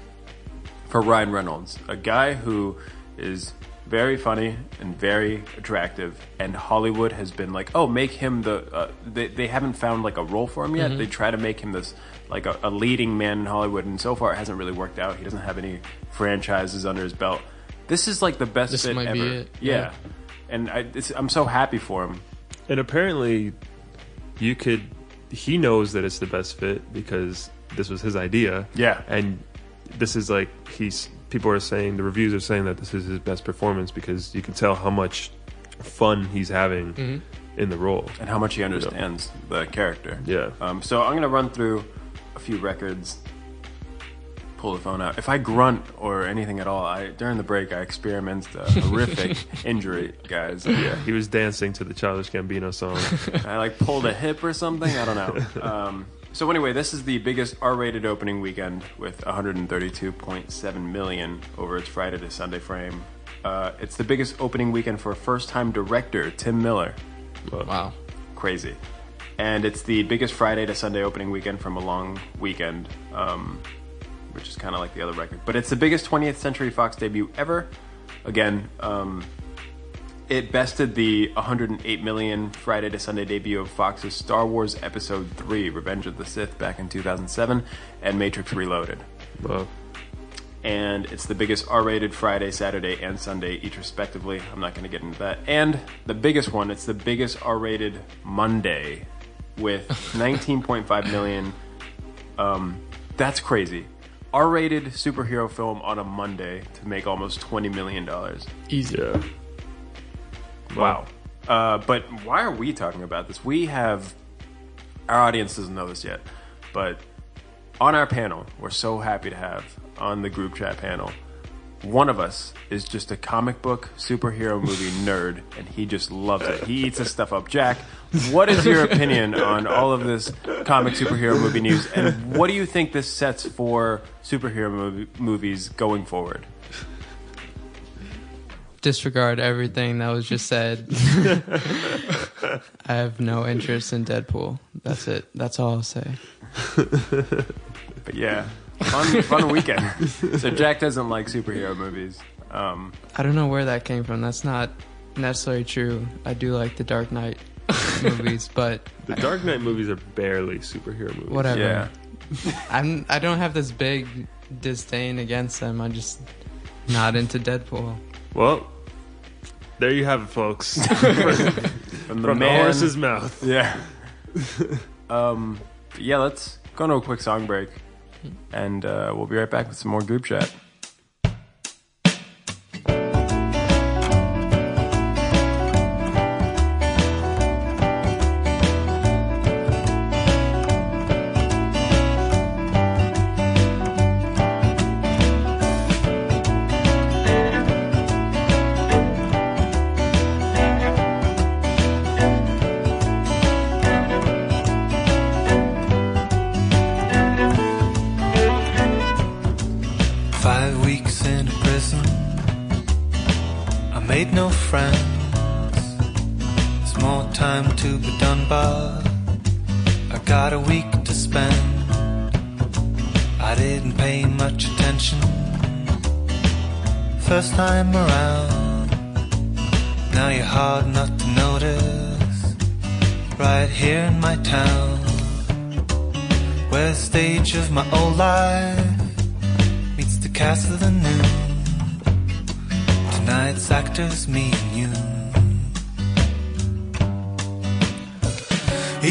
For Ryan Reynolds, a guy who is very funny and very attractive, and Hollywood has been like, oh, make him the. Uh, they they haven't found like a role for him yet. They try to make him this like a, a leading man in Hollywood, and so far it hasn't really worked out. He doesn't have any franchises under his belt. This is like the best This fit might ever. be it. Yeah. Yeah. And I, it's, I'm so happy for him. And apparently, you could. He knows that it's the best fit because this was his idea. Yeah. And this is like he's. People are saying the reviews are saying that this is his best performance because you can tell how much fun he's having Mm-hmm. in the role. and how much he understands the character. Yeah. Um, so I'm gonna run through a few records. Pull the phone out. If I grunt or anything at all, I during the break I experienced a horrific injury, guys. Yeah, he was dancing to the Childish Gambino song. I like pulled a hip or something. I don't know. Um, so anyway, this is the biggest R-rated opening weekend with 132.7 million over its Friday to Sunday frame. Uh, it's the biggest opening weekend for first-time director, Tim Miller. Wow. crazy. And it's the biggest Friday to Sunday opening weekend from a long weekend, um, which is kind of like the other record. But it's the biggest 20th Century Fox debut ever. Again, um, it bested the 108 million Friday to Sunday debut of Fox's Star Wars Episode 3 Revenge of the Sith back in 2007 and Matrix Reloaded Well, and it's the biggest R-rated Friday, Saturday, and Sunday each respectively. I'm not going to get into that. And the biggest one, it's the biggest R-rated Monday with 19.5 million. Um, that's crazy. R-rated superhero film on a Monday to make almost 20 million dollars. Easy. yeah. Wow. Uh, but why are we talking about this? We have our audience doesn't know this yet, but on our panel, we're so happy to have on the group chat panel. One of us is just a comic book superhero movie nerd, and he just loves it. He eats this stuff up. Jack, what is your opinion on all of this comic superhero movie news, and what do you think this sets for superhero movie, movies going forward? Disregard everything that was just said. I have no interest in Deadpool. That's it. That's all I'll say. But yeah, fun fun weekend. so Jack doesn't like superhero movies. Um, I don't know where that came from. That's not necessarily true. I do like the Dark Knight movies, but The Dark Knight movies are barely superhero movies. whatever. yeah, I'm I don't have this big disdain against them. I'm just not into Deadpool. Well, there you have it, folks. from the man. horse's mouth. Yeah. um, yeah. Let's go to a quick song break, and uh, we'll be right back with some more group chat. Hard not to notice. Right here in my town. Where the stage of my old life meets the cast of the new. Tonight's actors, me and you.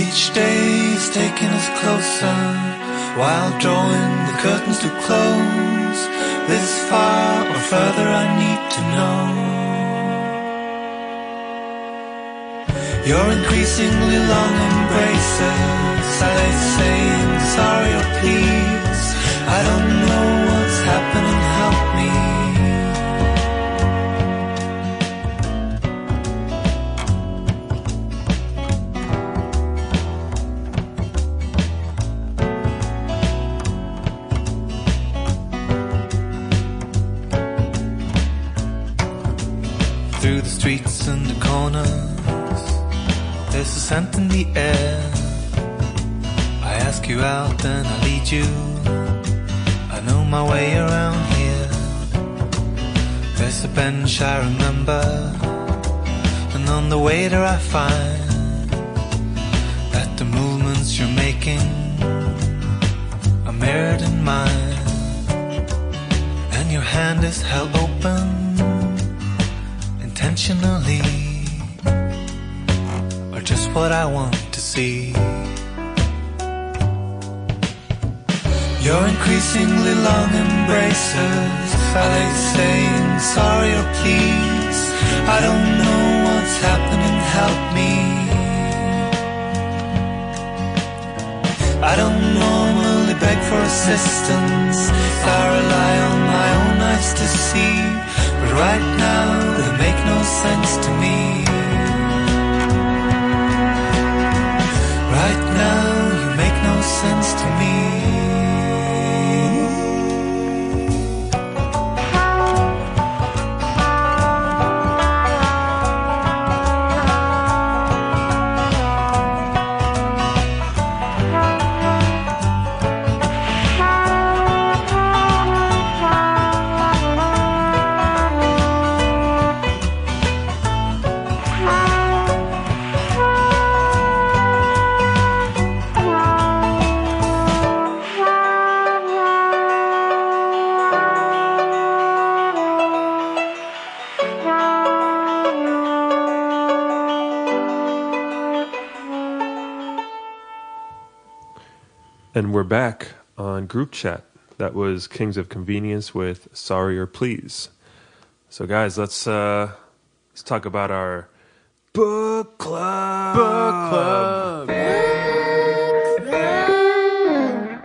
Each day is taking us closer while drawing the curtains to close. This far or further, I need to know. Your increasingly long embraces, are they saying sorry or please? I don't know what's happening, I remember, and on the way waiter I find that the movements you're making are mirrored in mine, and your hand is held open intentionally, or just what I want to see. Your increasingly long embraces Are they saying sorry or please? I don't know what's happening, help me I don't normally beg for assistance I rely on my own eyes to see But right now they make no sense to me Right now you make no sense to me And we're back on group chat. That was Kings of Convenience with Sorry or Please. So guys, let's uh let's talk about our book club. Book club.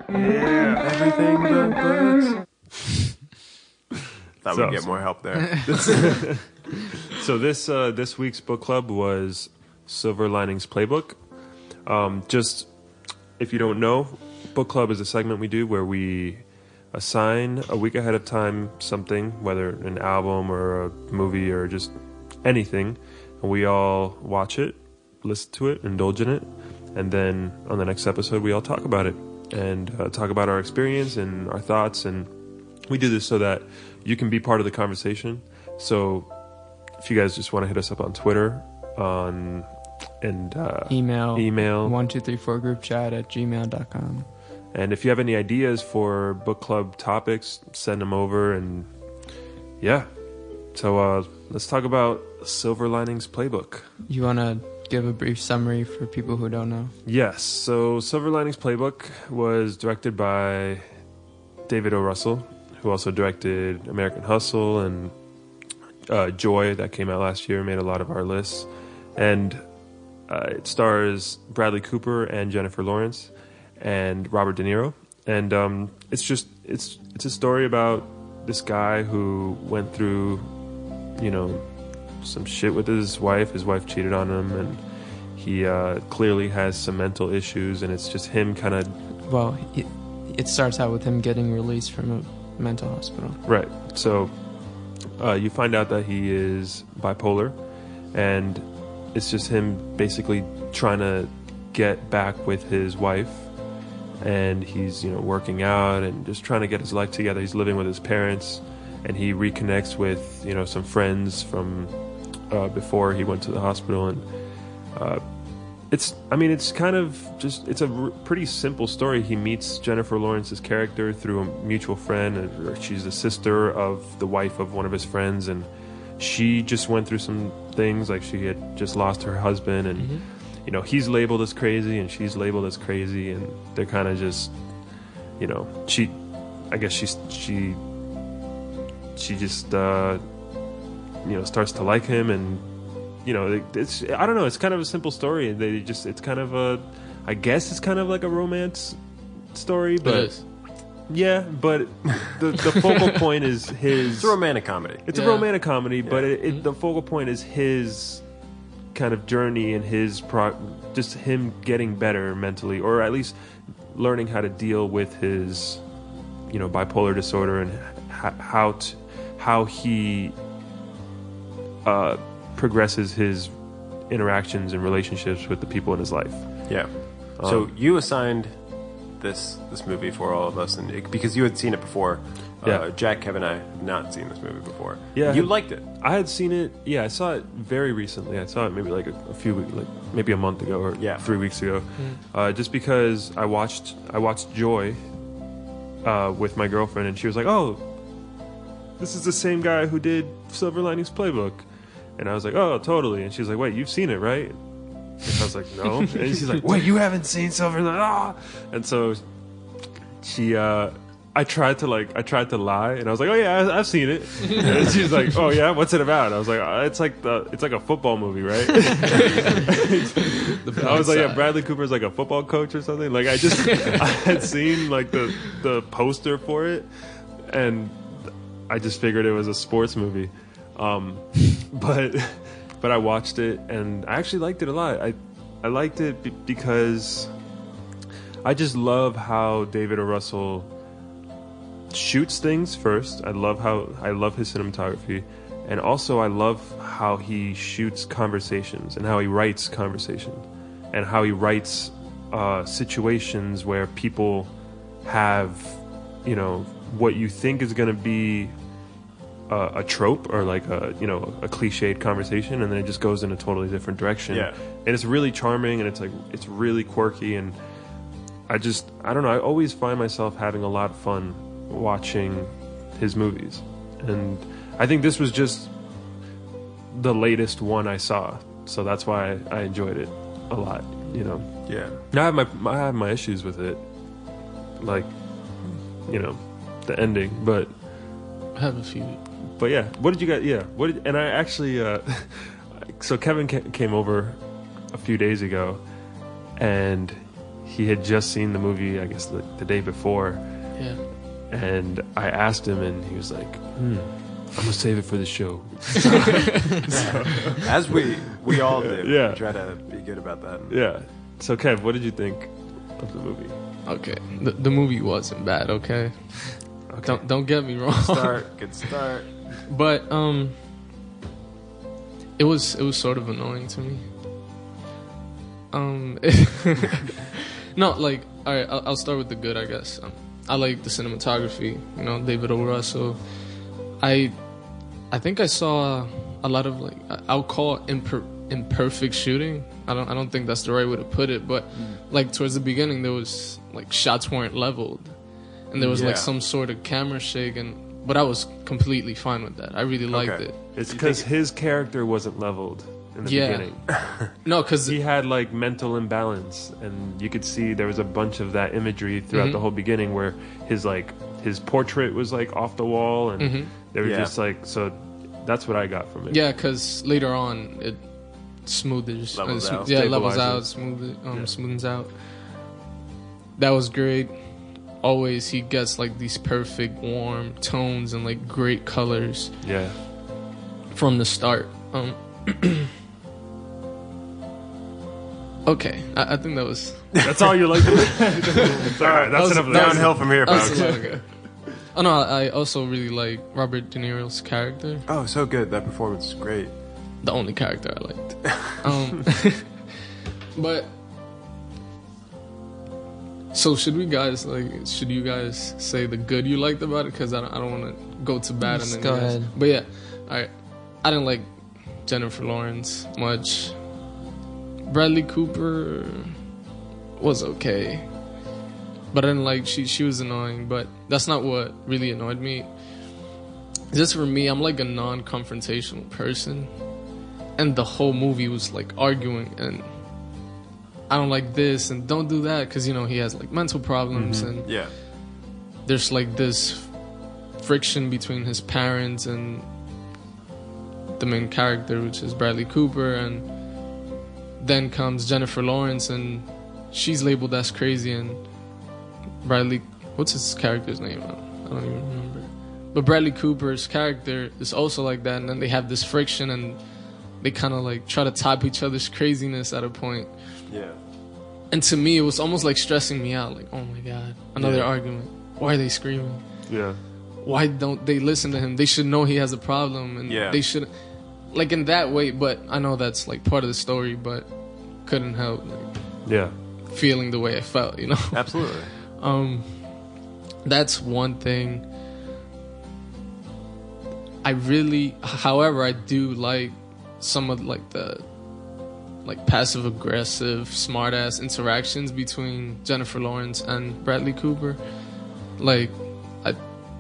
Everything but books. Thought So- we'd get more help there. So this uh, this week's book club was Silver Linings Playbook. Um, just if you don't know, book club is a segment we do where we assign a week ahead of time something, whether an album or a movie or just anything, and we all watch it, listen to it, indulge in it, and then on the next episode we all talk about it and uh, talk about our experience and our thoughts and we do this so that you can be part of the conversation. So if you guys just want to hit us up on Twitter, on and uh, Email. email, One two three four group chat at gmail.com. and if you have any ideas for book club topics, send them over. And yeah, so uh, let's talk about Silver Linings Playbook. You want to give a brief summary for people who don't know? Yes, so Silver Linings Playbook was directed by David O. Russell, who also directed American Hustle and uh, Joy, that came out last year, made a lot of our lists. And uh, it stars Bradley Cooper and Jennifer Lawrence and Robert De Niro. And um, it's just, it's, it's a story about this guy who went through, you know, some shit with his wife. His wife cheated on him, and he uh, clearly has some mental issues. And it's just him kind of Well, it, it starts out with him getting released from a mental hospital. Right. So uh, you find out that he is bipolar, and it's just him basically trying to get back with his wife. And he's, you know, working out and just trying to get his life together. He's living with his parents, and he reconnects with, you know, some friends from uh, before he went to the hospital. And uh, it's, I mean, it's kind of just, it's a r- pretty simple story. He meets Jennifer Lawrence's character through a mutual friend, and she's the sister of the wife of one of his friends, and she just went through some things, like she had just lost her husband, and you know, he's labeled as crazy, and she's labeled as crazy, and they're kind of just, you know, she, I guess she's she, she just, uh, you know, starts to like him, and you know, it- it's I don't know. It's kind of a simple story. They just it's kind of a, I guess it's kind of like a romance story, but it is. yeah, but the the focal point is his. It's a romantic comedy. It's a romantic comedy, but it, it, the focal point is his kind of journey and his pro, just him getting better mentally, or at least learning how to deal with his, you know, bipolar disorder and how to, how he uh, progresses his interactions and relationships with the people in his life. Yeah. Um, So you assigned this this movie for all of us, and it, because you had seen it before. Yeah. Uh, Jack, Kevin, and I have not seen this movie before. Yeah. you liked it. I had seen it. Yeah, I saw it very recently. I saw it maybe like a, a few weeks, like maybe a month ago or Yeah. three weeks ago. Uh, just because I watched I watched Joy uh, with my girlfriend, and she was like, "Oh, this is the same guy who did Silver Linings Playbook," and I was like, "Oh, totally." And she's like, "Wait, you've seen it, right?" And I was like, "No," and she's like, "Wait, you haven't seen Silver Linings?" Ah! And so she. Uh, I tried to like I tried to lie and I was like oh yeah I, I've seen it. And she's like oh yeah what's it about? I was like uh, it's like the it's like a football movie right? I was like yeah Bradley Cooper's like a football coach or something? Like I just I had seen like the the poster for it and I just figured it was a sports movie. Um but but I watched it and I actually liked it a lot. I I liked it be- because I just love how David O. Russell shoots things first. I love how I love his cinematography, and also I love how he shoots conversations and how he writes conversation, and how he writes uh, situations where people have, you know, what you think is going to be a, a trope or like a you know a cliched conversation, and then it just goes in a totally different direction. Yeah. and it's really charming, and it's like it's really quirky and. I just I don't know. I always find myself having a lot of fun watching his movies, and I think this was just the latest one I saw, so that's why I enjoyed it a lot. You know, Yeah. I have my I have my issues with it, like you know, the ending, but I have a few. but yeah, what did you guys? Yeah, what did? And I actually, uh, so Kevin came over a few days ago, and he had just seen the movie. I guess the, the day before, Yeah. And I asked him, and he was like, "Hmm, I'm gonna save it for the show." As we we all do. Yeah. We try to be good about that. Yeah. So Kev, what did you think of the movie? Okay. The, the movie wasn't bad. Okay. Okay. Don't don't get me wrong. Start. Good start. but um, it was it was sort of annoying to me. Um, no, like all right, I'll, I'll start with the good, I guess. Um, I like the cinematography. You know, David O. Russell. I I think I saw a lot of like I- I'll call it imper- imperfect shooting. I don't I don't think that's the right way to put it, but mm. like towards the beginning there was like shots weren't leveled, and there was like some sort of camera shake, and but I was completely fine with that. I really liked Okay. it. It's because his character wasn't leveled in the Yeah. beginning. No, because he had like mental imbalance and you could see there was a bunch of that imagery throughout Mhm. the whole beginning where his like his portrait was like off the wall and Mhm. they were Yeah. just like so that's what i got from it yeah, because later on it smoothers, Levels uh, out. yeah, levels out, smooth, um, Yeah. smoothens out. That was great. Always he gets like these perfect warm tones and like great colors yeah from the start. Um, okay, I, I think that was that's all you like it's all right that's was- enough of that that was- Downhill from here, that folks. a Oh no, I also really like Robert De Niro's character. Oh, so good. That performance is great. the only character I liked. Um, but so should we guys like? Should you guys say the good you liked about it? Because I don't, I don't want to go too bad. Just and then go ahead. But yeah, all right. I didn't like Jennifer Lawrence much. Bradley Cooper was okay, but I didn't like she. She was annoying, but that's not what really annoyed me. Just for me, I'm like a non-confrontational person and the whole movie was like arguing and I don't like this and don't do that because you know he has like mental problems mm-hmm. and Yeah. there's like this friction between his parents and the main character which is Bradley Cooper and then comes Jennifer Lawrence and she's labeled as crazy and Bradley what's his character's name I don't, even remember but Bradley Cooper's character is also like that and then they have this friction and they kind of like try to top each other's craziness at a point Yeah. and to me it was almost like stressing me out like oh my god another Yeah. argument why are they screaming yeah why don't they listen to him they should know he has a problem and Yeah. they should like in that way. But I know that's like part of the story, but couldn't help like, Yeah. feeling the way I felt. You know. Absolutely. Um, that's one thing. I really, however, I do like some of like the like passive aggressive, smart ass interactions between Jennifer Lawrence and Bradley Cooper. Like, I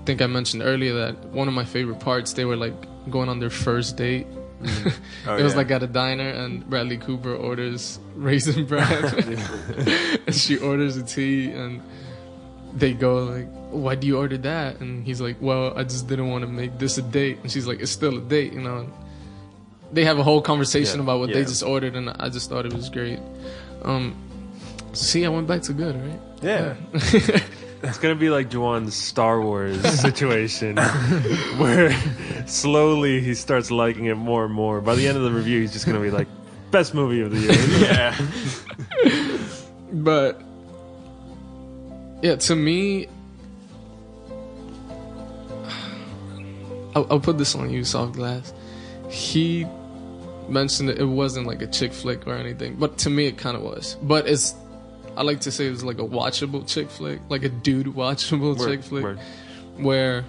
think I mentioned earlier that one of my favorite parts they were like going on their first date. Oh, it was yeah. like at a diner, and Bradley Cooper orders raisin bread, and she orders a tea, and they go like, "Why do you order that?" And he's like, "Well, I just didn't want to make this a date." And she's like, "It's still a date, you know." And they have a whole conversation Yeah, about what they just ordered, and I just thought it was great. Um, see, I went back to good, right? Yeah. It's gonna be like Juwan's Star Wars situation, where slowly he starts liking it more and more. By the end of the review, he's just gonna be like, "Best movie of the year." Yeah. but yeah, to me, I'll, I'll put this on you, soft glass. He mentioned it wasn't like a chick flick or anything, but to me, it kind of was. But it's, I like to say it was like a watchable chick flick, like a dude watchable Word, chick flick, word. where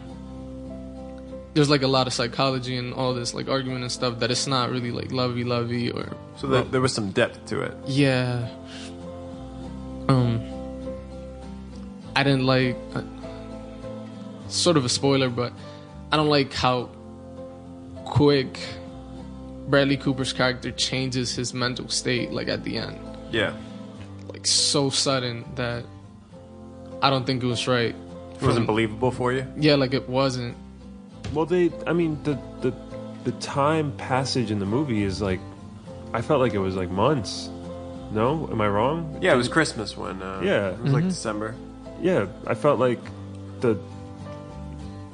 there's like a lot of psychology and all this like argument and stuff that it's not really like lovey lovey or So there, there was some depth to it. yeah. Um, I didn't like. Uh, sort of a spoiler, but I don't like how quick Bradley Cooper's character changes his mental state, like at the end, Yeah. Like so sudden that I don't think it was right. It wasn't believable for you? Yeah, like it wasn't. Well, they. I mean, the the the time passage in the movie is like, I felt like it was like months. No, am I wrong? Yeah, it was Christmas when. Uh, Yeah. It was like December. Yeah, I felt like the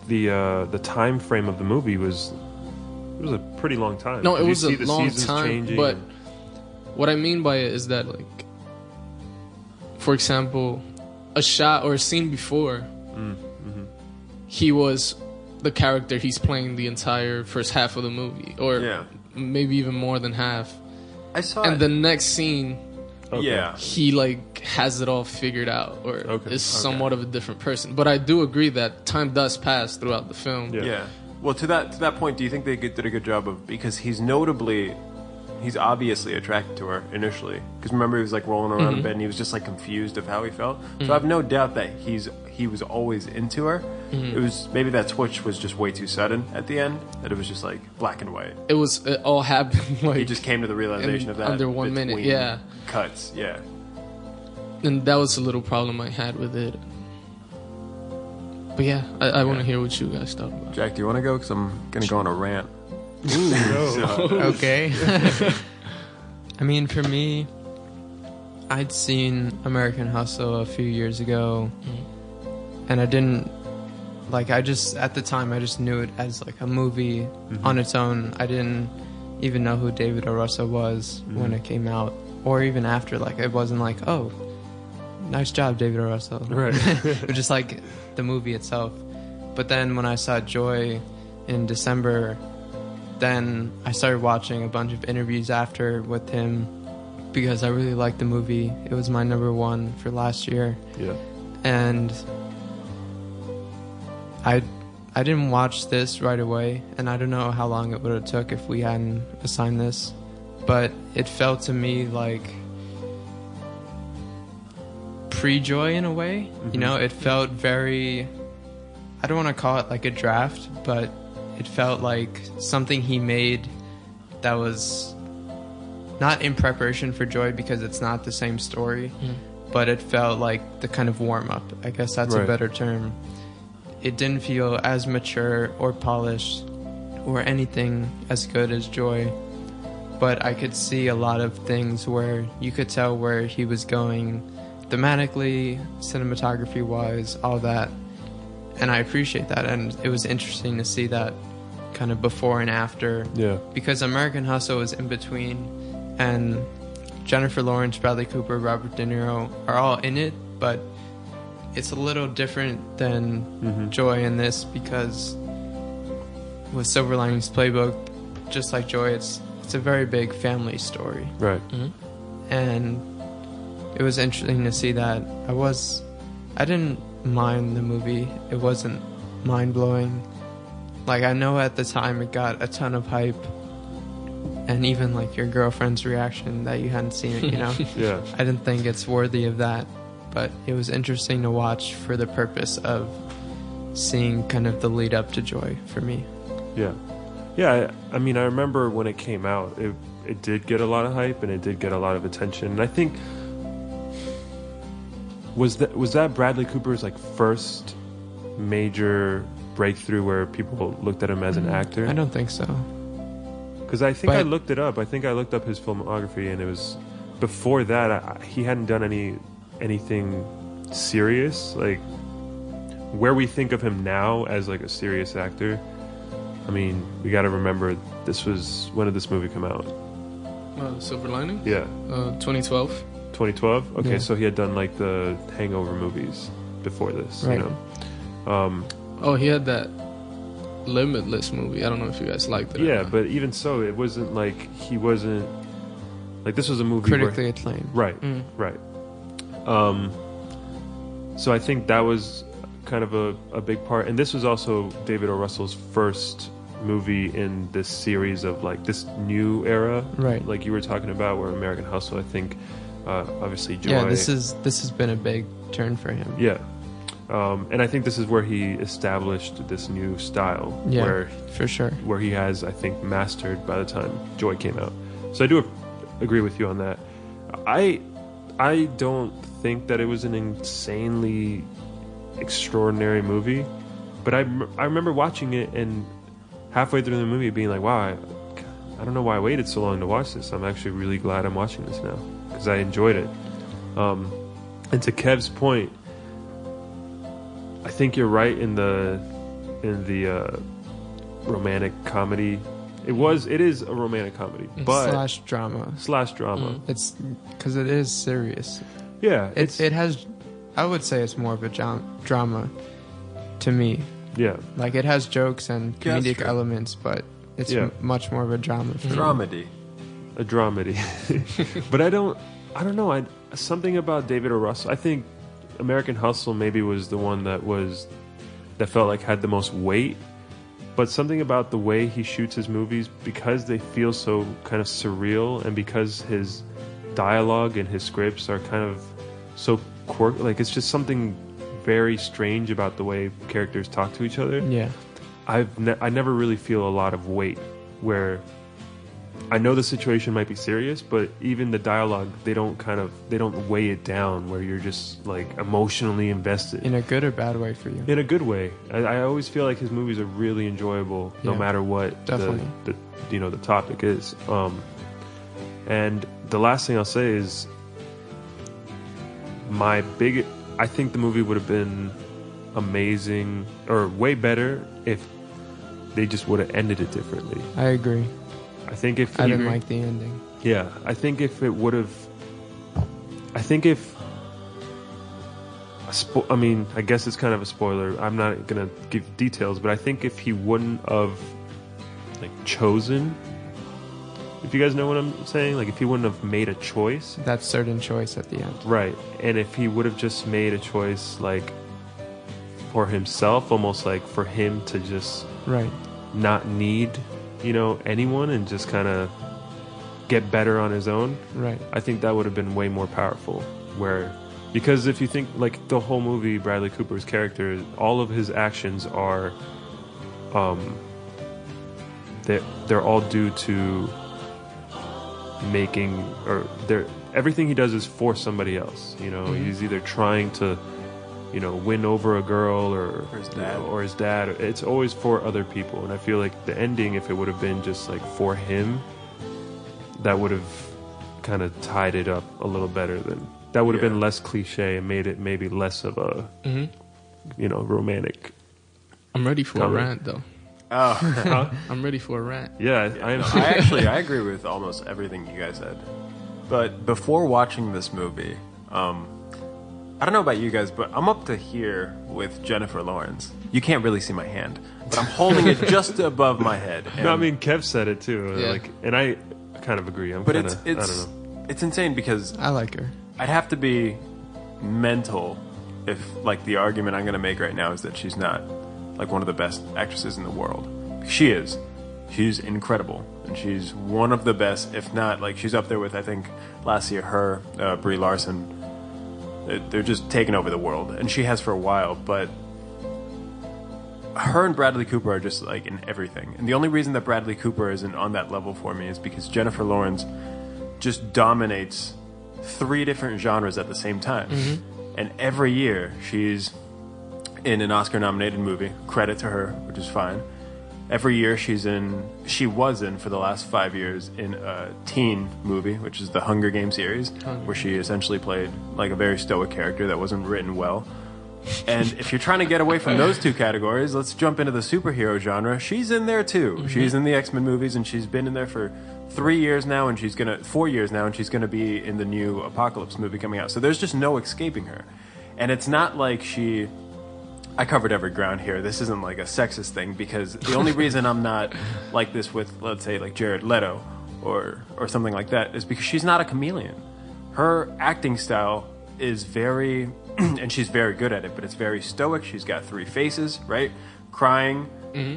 the uh, the time frame of the movie was it was a pretty long time. No, it You was a the long time, changing but what I mean by it is that, like, for example, a shot or a scene before, Mm, mm-hmm. he was the character he's playing the entire first half of the movie, or Yeah. maybe even more than half. I saw And it. the next scene, Okay. Yeah. he like has it all figured out, or Okay, is somewhat of a different person. But I do agree that time does pass throughout the film. Yeah. Yeah. Well, to that to that point, do you think they did a good job of because he's notably, he's obviously attracted to her initially. Because remember, he was like rolling around in mm-hmm. bed and he was just like confused of how he felt. So mm-hmm. I have no doubt that he's he was always into her. Mm-hmm. It was maybe that switch was just way too sudden at the end. That it was just like black and white. It was it all happened like He just came to the realization In of that under one minute, yeah. Cuts, yeah. and that was a little problem I had with it. But yeah, I, I want to hear what you guys thought about. Jack, do you want to go? Because I'm gonna go on a rant. okay. I mean, for me, I'd seen American Hustle a few years ago, mm. and I didn't like. I just at the time I just knew it as like a movie mm-hmm. on its own. I didn't even know who David O. Russell was mm-hmm. when it came out, or even after. Like it wasn't like, oh, nice job, David O. Russell. Right. it was just like the movie itself. But then when I saw Joy in December, then I started watching a bunch of interviews after with him because I really liked the movie. It was my number one for last year, yeah. and I I didn't watch this right away, and I don't know how long it would have took if we hadn't assigned this, but it felt to me like pre-joy in a way. You mm-hmm. know, it felt very. I don't want to call it like a draft, but it felt like something he made that was not in preparation for Joy because it's not the same story, hmm. but it felt like the kind of warm up. I guess that's a better term. It didn't feel as mature or polished or anything as good as Joy, but I could see a lot of things where you could tell where he was going thematically, cinematography wise, all that. And I appreciate that. And it was interesting to see that kind of before and after Yeah. because American Hustle is in between, and Jennifer Lawrence, Bradley Cooper, Robert De Niro are all in it, but it's a little different than mm-hmm. Joy in this because with Silver Linings Playbook, just like Joy, it's it's a very big family story, Right. Mm-hmm. and it was interesting to see that. I was, I didn't mind the movie. It wasn't mind blowing. Like I know at the time it got a ton of hype, and even like your girlfriend's reaction that you hadn't seen it. You know, Yeah. I didn't think it's worthy of that, but it was interesting to watch for the purpose of seeing kind of the lead up to Joy for me. Yeah, yeah. I, I mean, I remember when it came out, it it did get a lot of hype and it did get a lot of attention. And I think was that was that Bradley Cooper's like first major breakthrough where people looked at him as an actor? Mm, I don't think so. Because I think I looked it up. I think I looked up his filmography, and it was before that I, he hadn't done any anything serious. Like where we think of him now as like a serious actor. I mean, we got to remember this was when did this movie come out? Uh, Silver Lining, Yeah, uh, 2012. 2012. Okay, Yeah. so he had done like the Hangover movies before this. Right. You know, um, Oh, he had that Limitless movie. I don't know if you guys liked it. yeah, but even so, it wasn't like he wasn't like this was a movie where- Critically acclaimed. Right, Mm. right. Um, so I think that was kind of a, a big part, and this was also David O. Russell's first movie in this series of like this new era, Right. Like you were talking about, where American Hustle. I think, uh, obviously, Joy. Yeah, this is this has been a big turn for him. yeah. Um, and I think this is where he established this new style, Yeah, where for sure. where he has, I think, mastered by the time Joy came out. So I do agree with you on that. I I don't think that it was an insanely extraordinary movie, but I, I remember watching it and halfway through the movie being like, wow, I, I don't know why I waited so long to watch this. I'm actually really glad I'm watching this now because I enjoyed it. Um, and to Kev's point, I think you're right in the in the uh, romantic comedy. It was it is a romantic comedy, but slash, drama slash drama. drama. It's because it is serious. Yeah, It it's it has. I would say it's more of a jam- drama to me. yeah. Like it has jokes and comedic true. elements, but it's Yeah. m- much more of a drama. For me. Dramedy. a dramedy. but I don't I don't know. I something about David O. Russell. I think American Hustle maybe was the one that was that felt like had the most weight. But something about the way he shoots his movies because they feel so kind of surreal and because his dialogue and his scripts are kind of so quirk like it's just something very strange about the way characters talk to each other. Yeah, I've ne- I never really feel a lot of weight where I know the situation might be serious, but even the dialogue they don't kind of they don't weigh it down where you're just like emotionally invested in a good or bad way for you. in a good way. I, I always feel like his movies are really enjoyable no matter what definitely. the, the you know the topic is. Um, and the last thing I'll say is my big. I think the movie would have been amazing or way better if they just would have ended it differently. I agree. I think if I he- didn't like the ending. yeah, I think if it would have, I think if, spo- I mean, I guess it's kind of a spoiler. I'm not gonna give details, but I think if he wouldn't have, like, chosen, if you guys know what I'm saying, like, if he wouldn't have made a choice, That certain choice at the end. right, and if he would have just made a choice, like, for himself, almost like for him to just Right. not need, you know, anyone and just kind of get better on his own. Right. I think that would have been way more powerful. Where, because if you think like the whole movie, Bradley Cooper's character, all of his actions are, um, they they're all due to making or they're everything he does is for somebody else. You know, he's either trying to, you know, win over a girl or Or his you dad. know, or his dad. It's always for other people, and I feel like the ending, if it would have been just like for him, that would have kind of tied it up a little better than that would have Yeah. been less cliche and made it maybe less of a hmm you know romantic. I'm ready for Comment. a rant though. Oh, I'm ready for a rant. Yeah, I am. I actually I agree with almost everything you guys said. But before watching this movie, um, I don't know about you guys, but I'm up to here with Jennifer Lawrence. You can't really see my hand, but I'm holding it just above my head. No, I mean Kev said it too. Yeah. Like, and I kind of agree. I'm but kind it's of. it's I don't know. it's insane because I like her. I'd have to be mental if like the argument I'm going to make right now is that she's not like one of the best actresses in the world. She is. She's incredible, and she's one of the best, if not like she's up there with I think last year her uh, Brie Larson. They're- just taking over the world, and she has for a while. But her and Bradley Cooper are just like in everything. And the only reason that Bradley Cooper isn't on that level for me is because Jennifer Lawrence just dominates three different genres at the same time. Mm-hmm. And every year she's in an Oscar nominated movie. Credit to her, which is fine. Every year she's in she was in for the last 5 years in a teen movie, which is the Hunger game series, where she essentially played like a very stoic character that wasn't written well. And if you're trying to get away from those two categories, let's jump into the superhero genre. She's in there too. Mm-hmm. She's in the X Men movies, and she's been in there for three years now, and she's gonna four years now, and she's gonna be in the new Apocalypse movie coming out. So there's just no escaping her. And it's not like she. I covered every ground here. This isn't like a sexist thing because the only reason I'm not like this with, let's say, like Jared Leto or or something like that is because she's not a chameleon. Her acting style is very, and she's very good at it, but it's very stoic. She's got three faces, right? Crying,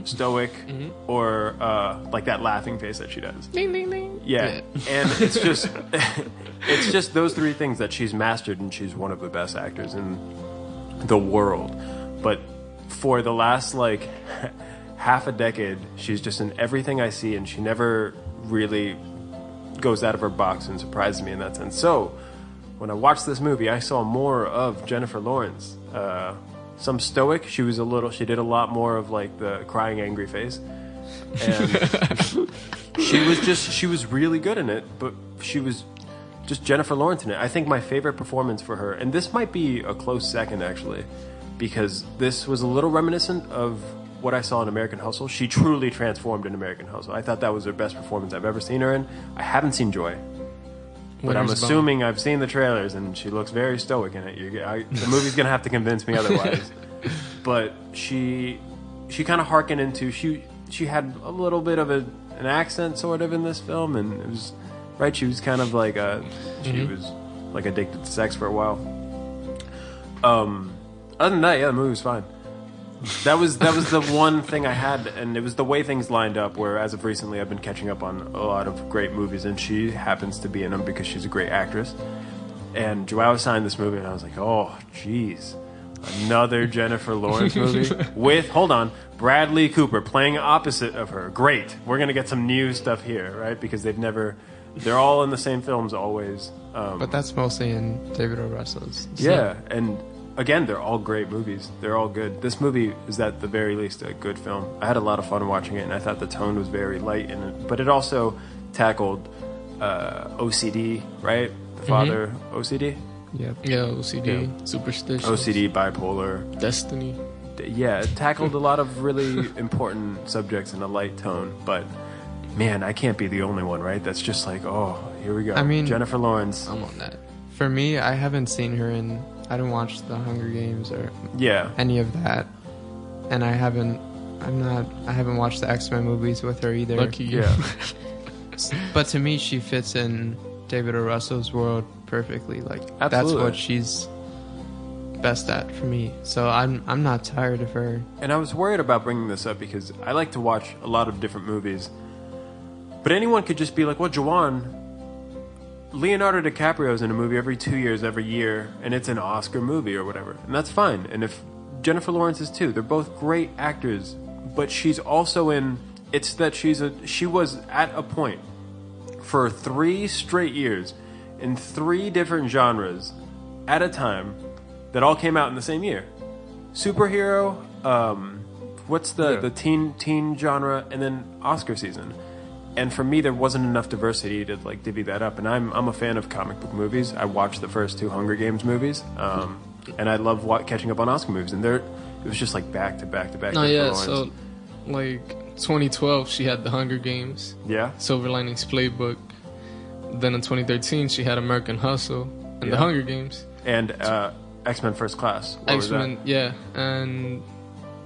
stoic, or uh, like that laughing face that she does. Ding ding ding. Yeah, and it's just it's just those three things that she's mastered, and she's one of the best actors in the world. But for the last like half a decade, she's just in everything I see, and she never really goes out of her box and surprises me in that sense. So when I watched this movie, I saw more of Jennifer Lawrence. Uh, some stoic. She was a little. She did a lot more of like the crying angry face, and she was just. She was really good in it, but she was just Jennifer Lawrence in it. I think my favorite performance for her, and this might be a close second actually, because this was a little reminiscent of what I saw in American Hustle. She truly transformed in American Hustle. I thought that was her best performance I've ever seen her in. I haven't seen Joy, but I'm assuming I've seen the trailers, and she looks very stoic in it. You, I, the movie's gonna have to convince me otherwise. but she, she kind of harkened into she. She had a little bit of a, an accent, sort of, in this film, and it was right. She was kind of like a, she was like addicted to sex for a while. Um, other than that, yeah, the movie was fine. That was that was the one thing I had, and it was the way things lined up. Where as of recently, I've been catching up on a lot of great movies, and she happens to be in them because she's a great actress. And Joao signed this movie, and I was like, oh, jeez, another Jennifer Lawrence movie with hold on Bradley Cooper playing opposite of her. Great, we're gonna get some new stuff here, right? Because they've never, they're all in the same films always. Um, But that's mostly in David O. Russell's. So- yeah, and again, they're all great movies. They're all good. This movie is at the very least a good film. I had a lot of fun watching it, and I thought the tone was very light in it. But it also tackled uh, OCD, right? The father OCD, Yep. Yeah, OCD, superstition, OCD, bipolar. destiny. D- Yeah, it tackled a lot of really important subjects in a light tone. But man, I can't be the only one, right? That's just like, oh, here we go. I mean- Jennifer Lawrence. I'm on that. For me, I haven't seen her in. I didn't watch The Hunger Games or Yeah, any of that, and I haven't. I'm not. I haven't watched the X Men movies with her either. Lucky you. yeah. But to me, she fits in David O. Russell's world perfectly. Like that's what she's best at for me. So I'm I'm not tired of her. And I was worried about bringing this up because I like to watch a lot of different movies. But anyone could just be like, well, Jawan, Leonardo DiCaprio's in a movie every two years, every year, and it's an Oscar movie or whatever. And that's fine. And if Jennifer Lawrence is too, they're both great actors. But she's also in, it's that she's a, she was at a point for three straight years in three different genres at a time that all came out in the same year superhero um what's the Yeah. the teen teen genre and then oscar season and for me there wasn't enough diversity to like divvy that up and i'm i'm a fan of comic book movies i watched the first two hunger games movies um and i love wa- catching up on oscar movies and there it was just like back to back to back Jennifer yeah. So, like 2012, she had The Hunger Games, yeah Silver Linings Playbook. Then in 2013, she had American Hustle and Yeah. The Hunger Games. and uh X Men First Class. What was X that? Men, yeah, and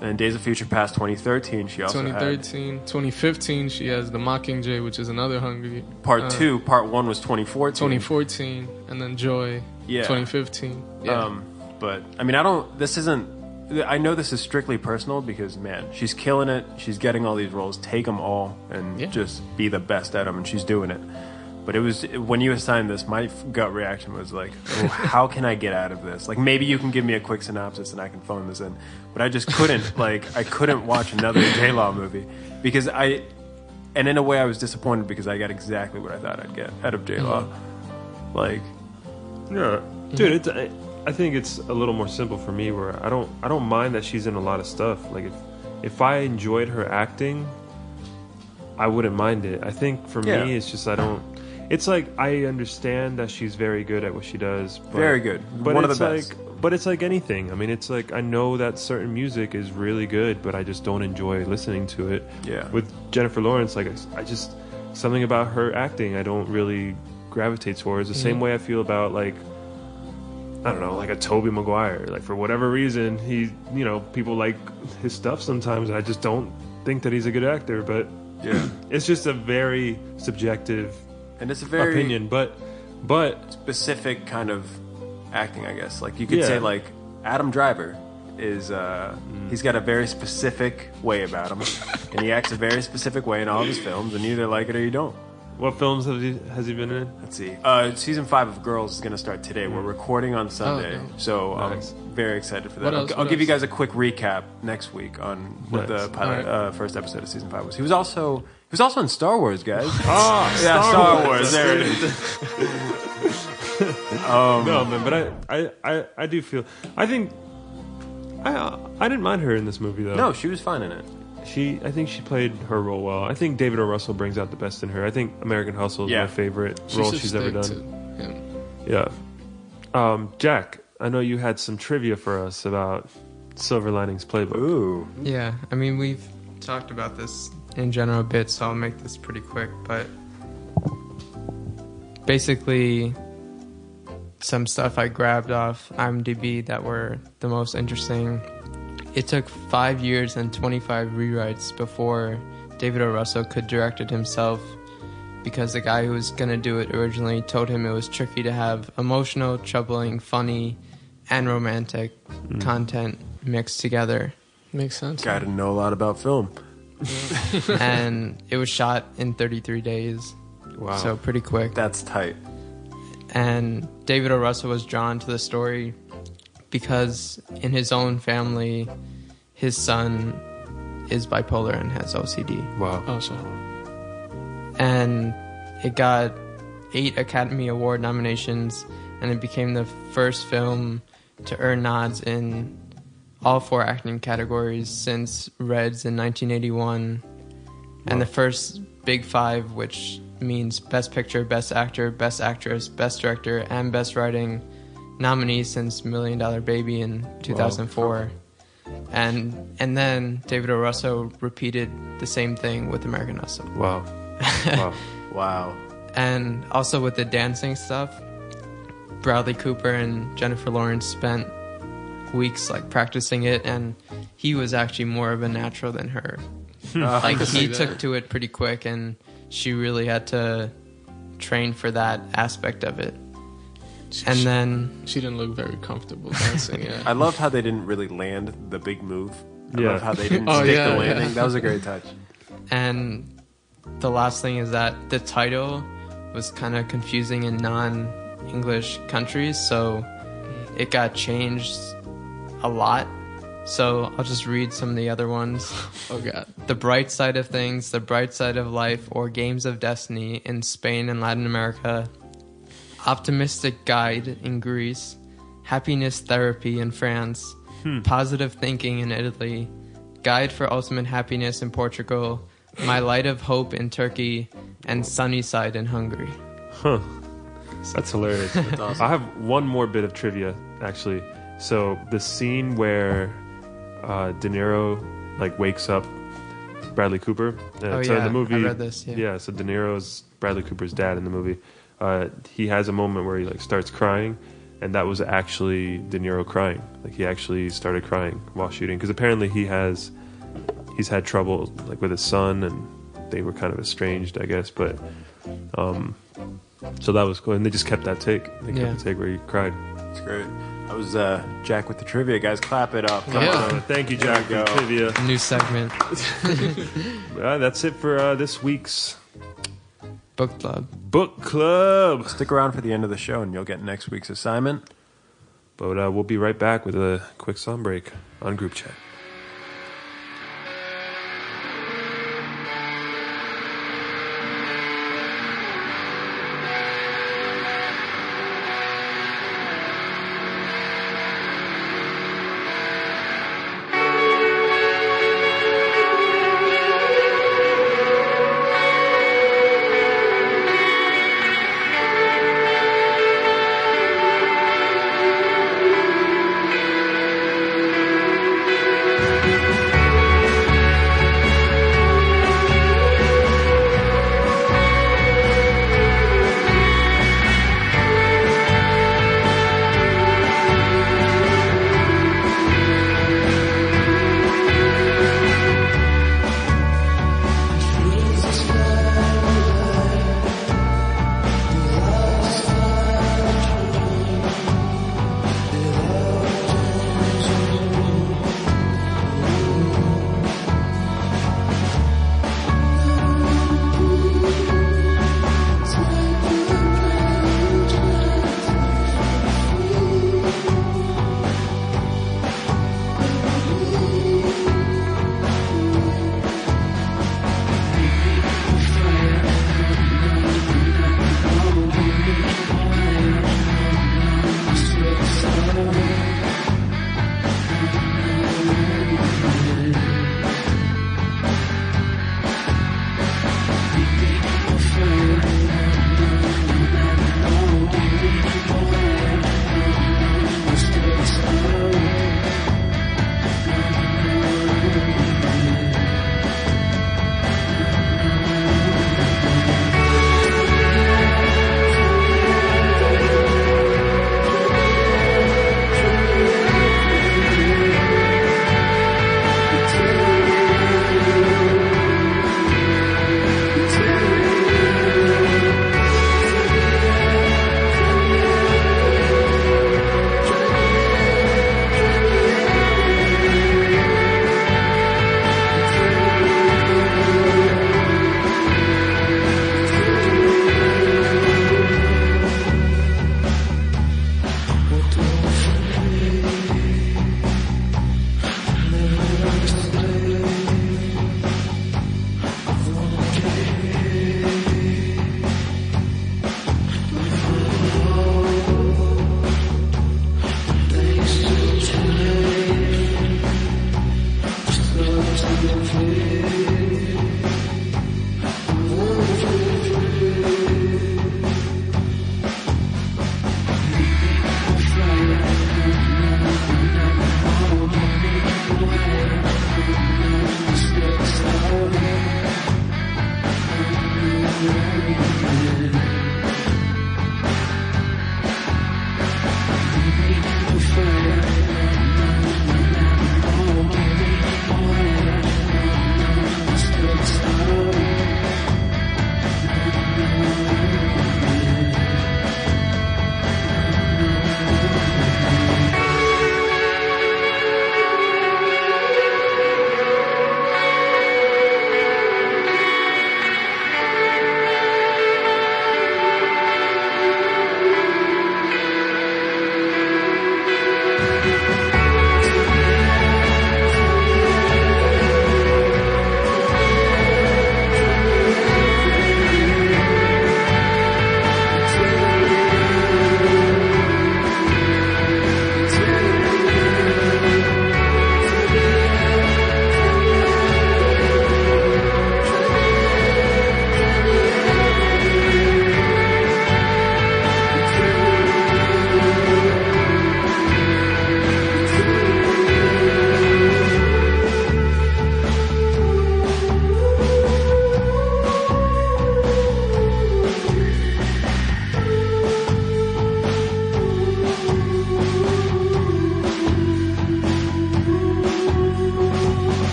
And Days of Future Past 2013. She also had 2013, 2015, she has the Mockingjay, which is another hungry. part uh, two. Part one was 2014. 2014, and then Joy, Yeah. 2015. Yeah. Um, but I mean, I don't. This isn't. I know this is strictly personal because man, she's killing it. She's getting all these roles. Take them all and Yeah. just be the best at them, and she's doing it. But it was when you assigned this, my gut reaction was like, oh, "How can I get out of this?" Like maybe you can give me a quick synopsis and I can phone this in. But I just couldn't. like I couldn't watch another J Law movie because I. And in a way, I was disappointed because I got exactly what I thought I'd get out of J Law. Mm-hmm. Like, Yeah, mm-hmm. dude. It's, I, I think it's a little more simple for me, where I don't I don't mind that she's in a lot of stuff. Like if if I enjoyed her acting, I wouldn't mind it. I think for Yeah. me, it's just I don't. It's like I understand that she's very good at what she does. But, Very good. But One of it's the best. like, but it's like anything. I mean, it's like I know that certain music is really good, but I just don't enjoy listening to it. Yeah. With Jennifer Lawrence, like I- I just something about her acting I don't really gravitate towards. The same mm. way I feel about like I don't know, like a Tobey Maguire. Like for whatever reason, he you know people like his stuff sometimes. I just don't think that he's a good actor, but yeah. it's just a very subjective And it's a very opinion. But but specific kind of acting, I guess. Like you could Yeah. say, like Adam Driver is uh, he's got a very specific way about him, and he acts a very specific way in all of his films, and you either like it or you don't. what films has he has he been in? Let's see. Uh, season five of Girls is going to start today. We're recording on Sunday, okay. so Nice. I'm very excited for that. What I'll, else? I'll give you guys a quick recap next week on what Nice. the pilot, Alright. uh, first episode of season five was. He was also he was also in Star Wars, guys. Ah, yeah, Star, Wars. There it is. no, man, but I, I, I, I do feel. I think. I, uh, I didn't mind her in this movie though. No, she was fine in it. she. I think she played her role well. I think David O. Russell brings out the best in her. I think American Hustle is Yeah. my favorite She role she's ever done. Yeah. Um, Jack, I know you had some trivia for us about Silver Linings Playbook. Ooh, Yeah, I mean we've talked about this in general a bit, so I'll make this pretty quick. But basically, some stuff I grabbed off IMDb that were the most interesting. It took five years and 25 rewrites before David O. Russell could direct it himself because the guy who was going to do it originally told him it was tricky to have emotional, troubling, funny, and romantic hmm. content mixed together. Makes sense. got to know a lot about film. and it was shot in 33 days, Wow. so pretty quick. That's tight. And David O. Russell was drawn to the story because in his own family, his son is bipolar and has OCD. wow. Oh, so And it got eight Academy Award nominations, and it became the first film to earn nods in all four acting categories since Reds in 1981, and the first Big Five, which means Best Picture, Best Actor, Best Actress, Best Director, and Best Writing nominees since Million Dollar Baby in 2004. And and then David O. Russo repeated the same thing with American Hustle. Wow. Wow. Wow. And also with the dancing stuff, Bradley Cooper and Jennifer Lawrence spent weeks like practicing it, and he was actually more of a natural than her. Oh, like he took to it pretty quick, and she really had to train for that aspect of it. And then she didn't look very comfortable dancing. Yeah. I loved how they didn't really land the big move. I Yeah. love how they didn't Oh, stick yeah, the yeah. landing. That was a great touch. And the last thing is that the title was kind of confusing in non English countries, so it got changed a lot. So I'll just read some of the other ones. oh god. The Bright Side of Things, The Bright Side of Life, or Games of Destiny in Spain and Latin America. Optimistic Guide in Greece. Happiness Therapy in France. Hmm. Positive Thinking in Italy. Guide for Ultimate Happiness in Portugal. My Light of Hope in Turkey. And Sunny Side in Hungary. Huh. That's hilarious. I have one more bit of trivia, actually. So the scene where uh, De Niro like wakes up Bradley Cooper. Uh, Oh, so in yeah, the movie, I read this, yeah. so De Niro's Bradley Cooper's dad in the movie. Uh, he has a moment where he like starts crying, and that was actually De Niro crying. Like he actually started crying while shooting because apparently he has he's had trouble like with his son and they were kind of estranged, I guess. But um, so that was cool, and they just kept that take. They kept Yeah. the take where he cried. It's great. That was uh, Jack with the trivia, guys. Clap it up. Yeah. So thank you, Jack, we for go. trivia. New segment, Uh, that's it for uh, this week's book club. book club. Stick around for the end of the show, and you'll get next week's assignment. But uh, we'll be right back with a quick song break on group chat.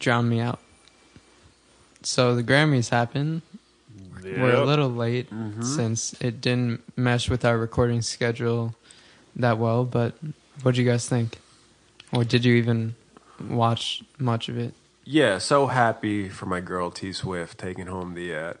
Drowned me out. So the Grammys happened. We're a little late since it didn't mesh with our recording schedule that well. But what do you guys think? Or did you even watch much of it? Yeah, so happy for my girl T Swift taking home the uh,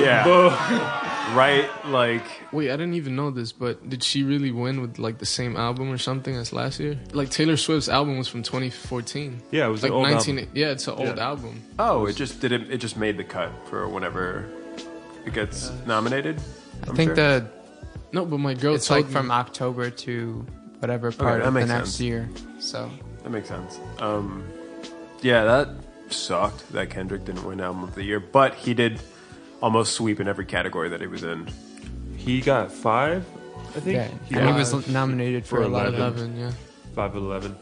yeah, right. Like Wait, I didn't even know this, but did she really win with like the same album or something as last year? Like Taylor Swift's album was from 2014. Yeah, it was like an old 19. album. Yeah, it's an old Yeah. album. oh, it just didn't. It just made the cut for whenever it gets nominated. I I'm think sure. that No, but my girl it's told like from October to whatever part that of the makes next sense. year. So That makes sense. Um, yeah, that sucked that Kendrick didn't win album of the year, but he did almost sweep in every category that he was in. He got five, I think. yeah, He and he was nominated for, for 11. 11, yeah. five of eleven.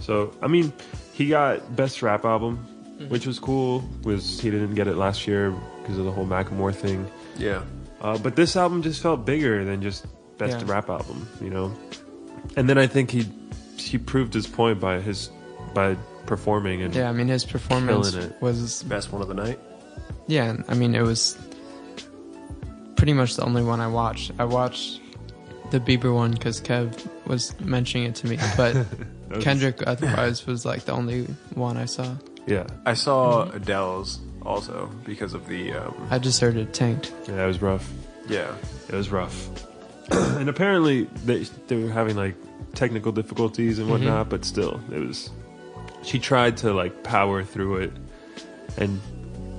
So I mean, he got best rap album, which was cool. Was he didn't get it last year because of the whole Macklemore thing. Yeah, Uh, but this album just felt bigger than just best Yeah. rap album, you know. And then I think he he proved his point by his by performing and Yeah, I mean his performance Killing it. was best one of the night. Yeah. I mean it was pretty much the only one I watched. I watched the Bieber one because Kev was mentioning it to me, but That was- Kendrick otherwise was like the only one I saw. Yeah, I saw Adele's also because of the um, I just heard it tanked. yeah, it was rough. yeah. It was rough. and apparently they they were having like technical difficulties and whatnot, but still, it was. She tried to like power through it, and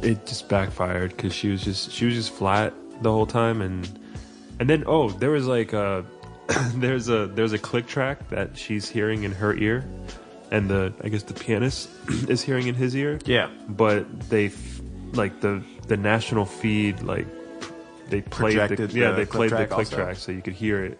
it just backfired because she was just she was just flat the whole time, and and then oh, there was like a there's a there's a click track that she's hearing in her ear, and the I guess the pianist is hearing in his ear Yeah, but they f- like the the national feed like they played the, Projected yeah the they click played the click also. track so you could hear it.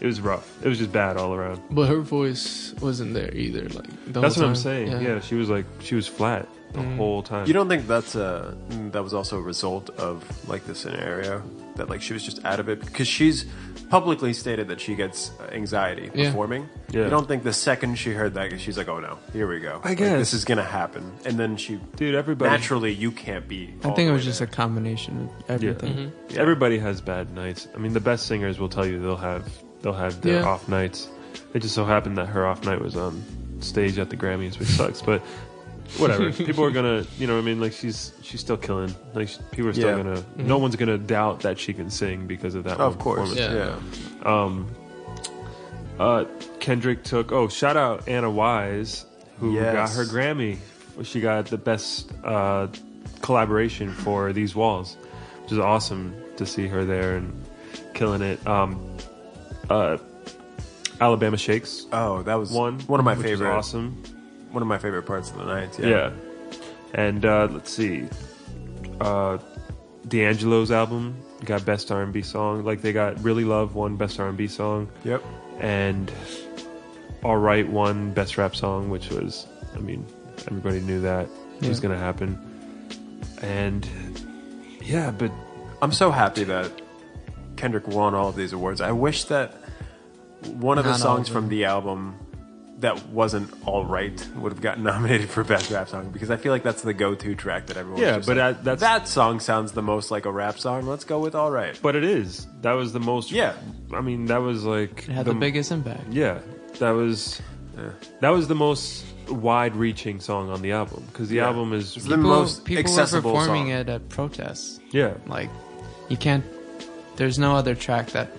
It was rough. It was just bad all around. But her voice wasn't there either. Like the That's whole what I'm time. saying. Yeah. she was like she was flat the Mm. whole time. you don't think that's a that was also a result of like the scenario that like she was just out of it because she's publicly stated that she gets anxiety Yeah. performing. Yeah. You don't think the second she heard that she's like, oh no, here we go. I Like, guess. this is gonna happen, and then she dude, everybody naturally you can't be. I think it was way just a combination of everything. Mm-hmm. everybody has bad nights. I mean, the best singers will tell you they'll have they'll have their Yeah. off nights. It just so happened that her off night was on stage at the Grammys, which sucks. But whatever. people are gonna, you know, what I mean, like she's she's still killing. Like she- people are still Yeah. gonna. No one's gonna doubt that she can sing because of that. Of one course, performance. yeah. Um, uh, Kendrick took. Oh, shout out Anna Wise, who Yes. got her Grammy. She got the best uh, collaboration for These Walls, which is awesome to see her there and killing it. Um, uh, Alabama Shakes Oh, that was one. one of my which was favorite. Awesome. One of my favorite parts of the night. Yeah. Yeah. And uh, let's see, uh, D'Angelo's album got best R&B song. Like they got Really Love won best R&B song. Yep. and Alright won Best Rap Song, which was, I mean, everybody knew that was going to happen. And yeah, but I'm so happy that Kendrick won all of these awards. I wish that one of the Not all songs of from the album that wasn't all right would have gotten nominated for best rap song because I feel like that's the go-to track that everyone. Yeah, but that- that's- that song sounds the most like a rap song. Let's go with all right. but it is. That was the most. Yeah. I mean, that was like It had the, biggest impact. Yeah, that was that was the most wide-reaching song on the album because the Yeah. album is It's the People, most people were accessible performing song. it at protests. yeah. Like, you can't. There's no other track that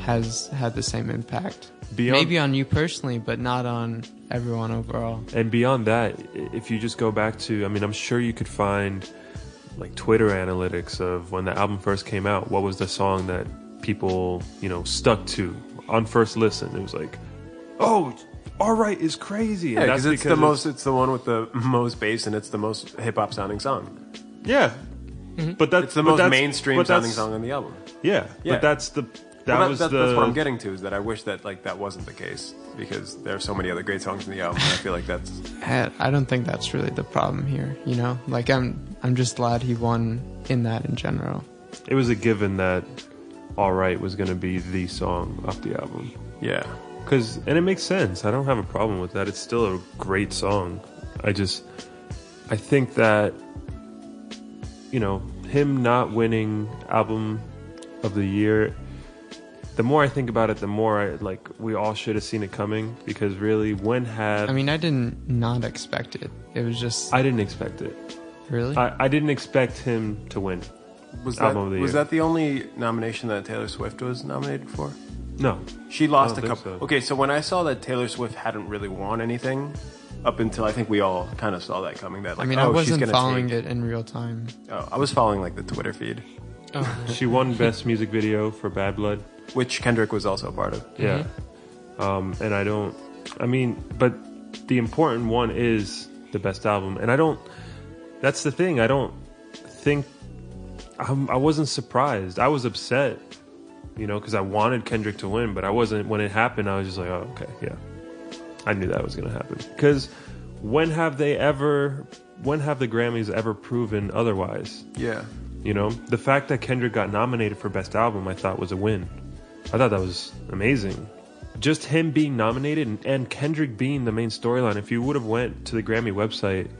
has had the same impact. Beyond- Maybe on you personally, but not on everyone overall. And beyond that, if you just go back to, I mean, I'm sure you could find like Twitter analytics of when the album first came out. What was the song that people, you know, stuck to on first listen? It was like, oh, all right is crazy. Yeah, And because it's the most. It's the one with the most bass, and it's the most hip hop sounding song. yeah. Mm-hmm. But that's It's the most that's- mainstream sounding song on the album. Yeah, Yeah. but that's the that Well, was that- the that's what I'm getting to is that I wish that like that wasn't the case because there are so many other great songs in the album. and I feel like that's I, I don't think that's really the problem here. You know, like I'm I'm just glad he won in that in general. It was a given that Alright was going to be the song off the album. yeah. because and it makes sense. I don't have a problem with that. It's still a great song. I just I think that you know him not winning album of the year. The more I think about it, the more I like. We all should have seen it coming because really, when have I mean, I didn't not expect it. It was just I didn't expect it. really. I, I didn't expect him to win. Was that, of the was year. that the only nomination that Taylor Swift was nominated for? No, She lost a couple. so. Okay, so when I saw that Taylor Swift hadn't really won anything, up until I think we all kind of saw that coming. That like, I mean, oh, I she's wasn't gonna following take- it in real time. Oh, I was following like the Twitter feed, Oh, she won best music video for Bad Blood. which Kendrick was also a part of. Yeah. Um, and I don't, I mean, but the important one is the best album. And I don't, that's the thing. I don't think, I'm, I wasn't surprised. I was upset, you know, because I wanted Kendrick to win, but I wasn't, when it happened, I was just like, oh, okay, yeah. I knew that was going to happen. Because when have they ever, when have the Grammys ever proven otherwise? Yeah, You know, the fact that Kendrick got nominated for Best Album, I thought was a win. I thought that was amazing. Just him being nominated and, Kendrick being the main storyline. If you would have went to the Grammy website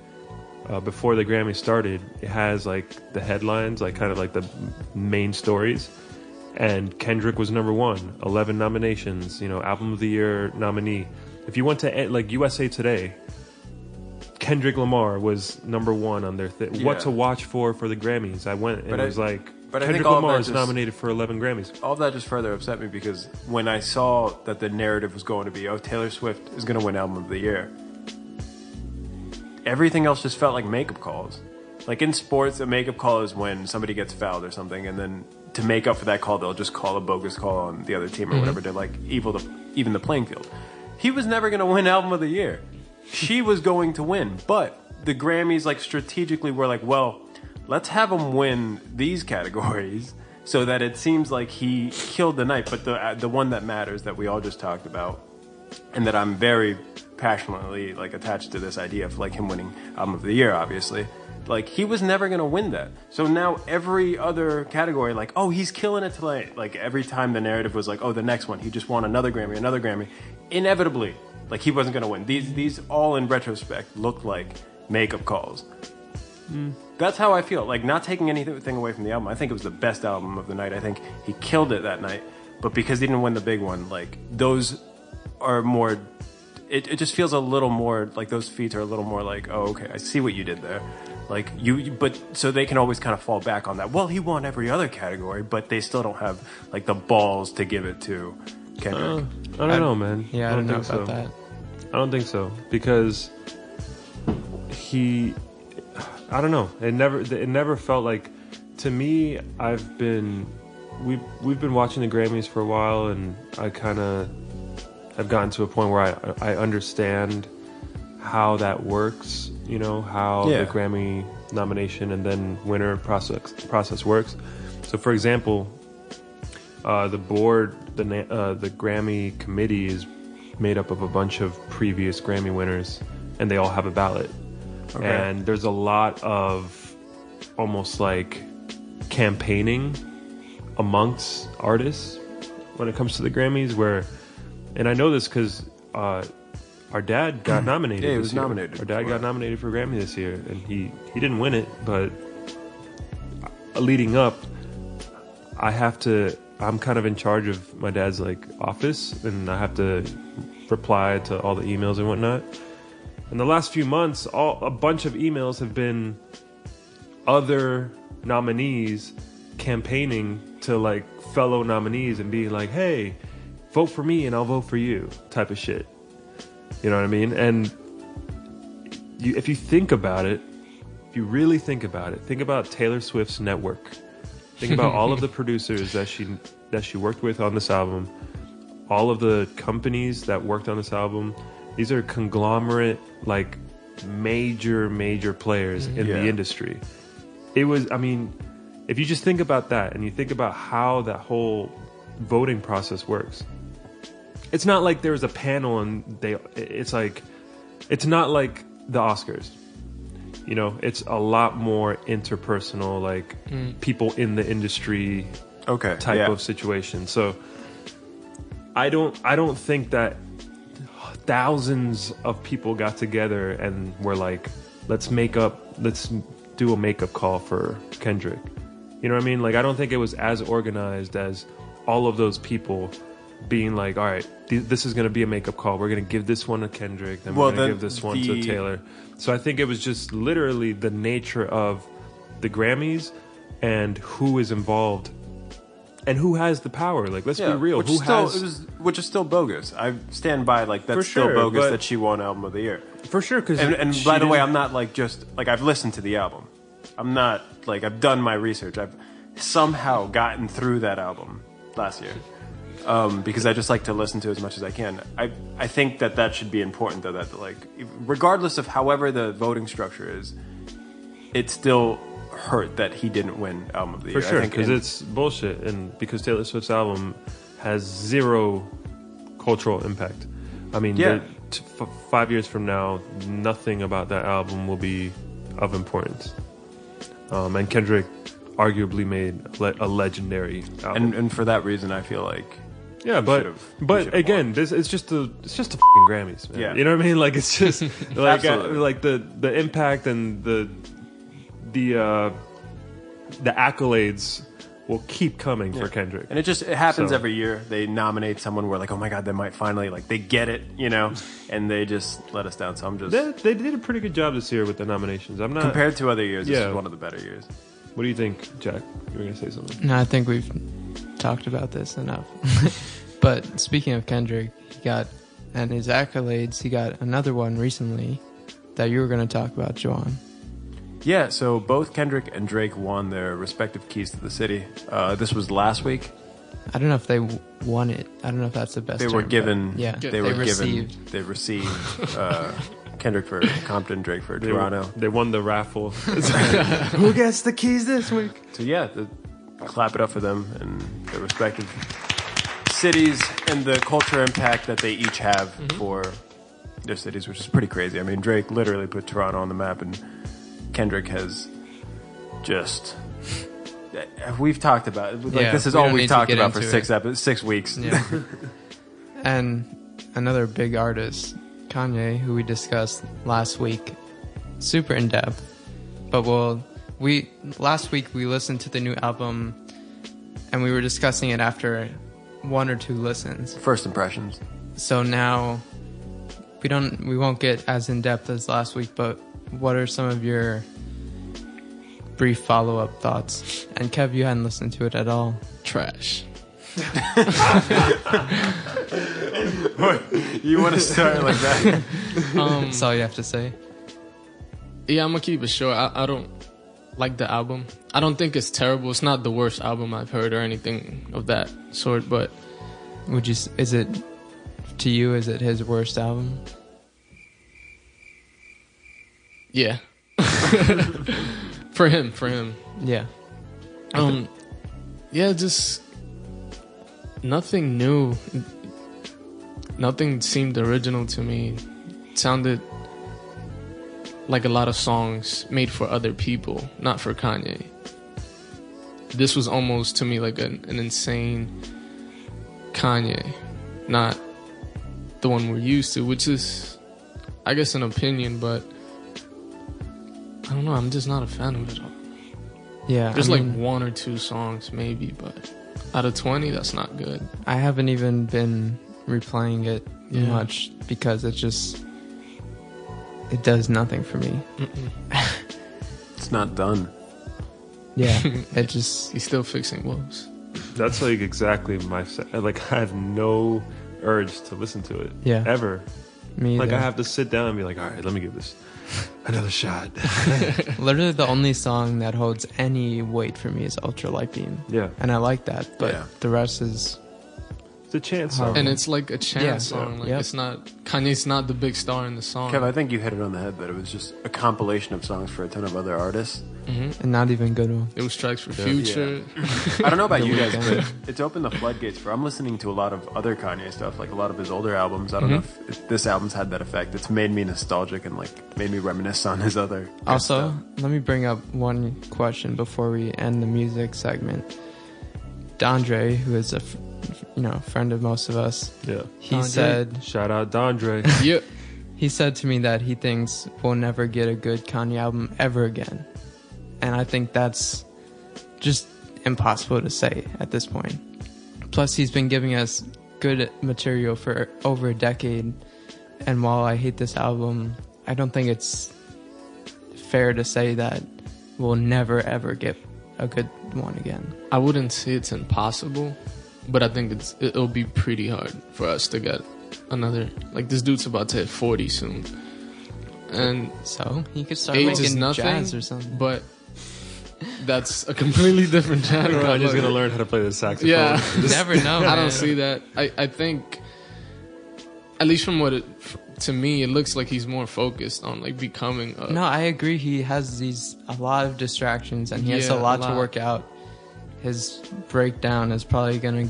uh, before the Grammy started, it has like the headlines, like kind of like the main stories. And Kendrick was number one, 11 nominations, you know, Album of the Year nominee. If you went to eh, like USA Today, Kendrick Lamar was number one on their thing. What to watch for for the Grammys? I went and But it I- was like but Kendrick Lamar is just- nominated for 11 Grammys. all that just further upset me because when I saw that the narrative was going to be, oh, Taylor Swift is going to win Album of the Year, everything else just felt like makeup calls. Like in sports, a makeup call is when somebody gets fouled or something, and then to make up for that call, they'll just call a bogus call on the other team or mm-hmm. whatever to like evil the, even the playing field. He was never going to win Album of the Year. She was going to win, but the Grammys like strategically were like, well, let's have him win these categories so that it seems like he killed the night. But the uh, the one that matters that we all just talked about, and that I'm very passionately like attached to this idea of like him winning album of the year, obviously. Like he was never gonna win that. So now every other category, like, oh, he's killing it tonight. Like every time the narrative was like, oh, the next one, he just won another Grammy, another Grammy. Inevitably, like he wasn't gonna win. These these all in retrospect look like makeup calls. That's how I feel. Like not taking anything away from the album. I think it was the best album of the night. I think he killed it that night. But because he didn't win the big one, like those are more. It, it just feels a little more like those feats are a little more like, oh, okay, I see what you did there. Like you- but so they can always kind of fall back on that. Well, he won every other category, but they still don't have like the balls to give it to Kendrick. Uh, I don't know, man. yeah, I don't, know think about so. that. I don't think so because he, I don't know. It never, it never felt like. To me, I've been, we've we've been watching the Grammys for a while, and I kind of I've gotten to a point where I I understand how that works. You know how Yeah. the Grammy nomination and then winner process process works. So, for example, uh, the board, the uh, the Grammy committee is made up of a bunch of previous Grammy winners, and they all have a ballot. And there's a lot of almost like campaigning amongst artists when it comes to the Grammys, where, and I know this because uh, our dad got nominated. Yeah, he was year. nominated Our dad got nominated for a Grammy this year, and he he didn't win it, but uh, leading up, I have to. I'm kind of in charge of my dad's like office, and I have to reply to all the emails and whatnot. In the last few months, all a bunch of emails have been other nominees campaigning to like fellow nominees and being like, "Hey, vote for me and I'll vote for you," type of shit. You know what I mean? And you, if you think about it, if you really think about it, think about Taylor Swift's network. Think about all of the producers that she that she worked with on this album, all of the companies that worked on this album. These are conglomerate, like major, major players mm-hmm. in Yeah. the industry. It was, I mean, if you just think about that and you think about how that whole voting process works, it's not like there was a panel and they, it's like, it's not like the Oscars. You know, it's a lot more interpersonal, like mm. people in the industry Okay, type yeah. of situation. So I don't I don't think that thousands of people got together and were like, let's make up, let's do a makeup call for Kendrick. You know what I mean? Like, I don't think it was as organized as all of those people being like, all right, th- this is going to be a makeup call. We're going to give this one to Kendrick, then Well, we're going to give this one to Taylor. So I think it was just literally the nature of the Grammys and who is involved and who has the power. Like, let's be real. Which Who still, has it was, which is still bogus. I stand by like that's For still bogus but- that she won album of the year. for sure? Because And, and by the way, I'm not like just like I've listened to the album. I'm not like I've done my research. I've somehow gotten through that album last year um, because I just like to listen to as much as I can. I I think that that should be important though. That like regardless of however the voting structure is, it still hurt that he didn't win album of the For year. Sure, because it's bullshit, and because Taylor Swift's album has zero cultural impact. I mean, Yeah. t- f- five years from now, nothing about that album will be of importance. Um, and Kendrick arguably made le- a legendary album. and and for that reason, I feel like yeah, but but again, won. this it's just a it's just a fucking Grammys, man. Yeah. You know what I mean? Like it's just like uh, like the the impact and the the uh, the accolades will keep coming for Kendrick. And it just it happens So- every year. They nominate someone where like, oh my god, they might finally like they get it, you know, and they just let us down. So I'm just They, they did a pretty good job this year with the nominations. I'm not. compared to other years, this Yeah. is one of the better years. what do you think, Jack? You were gonna say something. No, I think we've talked about this enough. but speaking of Kendrick, he got and his accolades. He got another one recently that you were going to talk about, Joan. Yeah, so both Kendrick and Drake won their respective keys to the city. Uh, this was last week. I don't know if they won it. I don't know if that's the best. They term, were but given. Yeah, they, were received. given. They received. Uh, Kendrick for Compton, Drake for They, Toronto. they won the raffle. Who gets the keys this week? So yeah, the, clap it up for them and their respective cities and the culture impact that they each have mm-hmm. for their cities, which is pretty crazy. I mean, Drake literally put Toronto on the map, and Kendrick has just. We've talked about it. Like, Yeah, this is we all we've talked about for six epi- six weeks. Yeah. and another big artist, Kanye, who we discussed last week, super in depth. But we'll we last week we listened to the new album, and we were discussing it after one or two listens. First impressions. So now we don't we won't get as in depth as last week, but what are some of your brief follow up thoughts? And Kev, you hadn't listened to it at all. Trash. You want to start like that? Um, That's all you have to say. yeah, I'm gonna keep it short. I, I don't like the album. I don't think it's terrible. It's not the worst album I've heard or anything of that sort. But Would you? Is it to you? Is it his worst album? yeah, for him, for him. Yeah. Um, yeah, just nothing new. Nothing seemed original to me. It sounded like a lot of songs made for other people, not for Kanye. This was almost to me like an, an insane Kanye, not the one we're used to, which is, I guess, an opinion, but I don't know. I'm just not a fan of it all. Yeah. There's I like mean, one or two songs maybe, but out of 20, that's not good. I haven't even been replaying it Yeah. much because it just it does nothing for me. It's not done. Yeah. it just He's still fixing woes. That's like exactly my se- like. I have no urge to listen to it. Yeah. Ever. me. Like I have to sit down and be like, all right, let me give this another shot. Literally, the only song that holds any weight for me is Ultra Light Beam, yeah, and I like that. But Yeah. the rest is it's a chance. Song. And it's like a chance Yeah. song. Like Yep. it's not Kanye's not the big star in the song. Kev, I think you hit it on the head that it was just a compilation of songs for a ton of other artists. Mhm. and not even good ones. It was tracks for Yeah. Future. I don't know about you guys, but it's opened the floodgates for. I'm listening to a lot of other Kanye stuff, like a lot of his older albums. I don't know Mm-hmm. if, if this album's had that effect. It's made me nostalgic and like made me reminisce on his other. Also, stuff. let me bring up one question before we end the music segment. Dondre, who is a f- you know, friend of most of us. Yeah. He Andre. said Shout out Dondre. Yeah. he said to me that he thinks we'll never get a good Kanye album ever again. And I think that's just impossible to say at this point. Plus, he's been giving us good material for over a decade. And while I hate this album, I don't think it's fair to say that we'll never ever get a good one again. I wouldn't say it's impossible, but I think it's it'll be pretty hard for us to get another. Like this dude's about to hit forty soon, and So he could start age making nothing. jazz or something. But that's a completely different genre. Kanye's Like, gonna learn how to play the saxophone. Yeah, Never know. I don't see that. I I think, at least from what it f- to me, it looks like he's more focused on like becoming. A, No, I agree. He has these a lot of distractions, and he has a Yeah, a lot, to work out. His breakdown is probably gonna,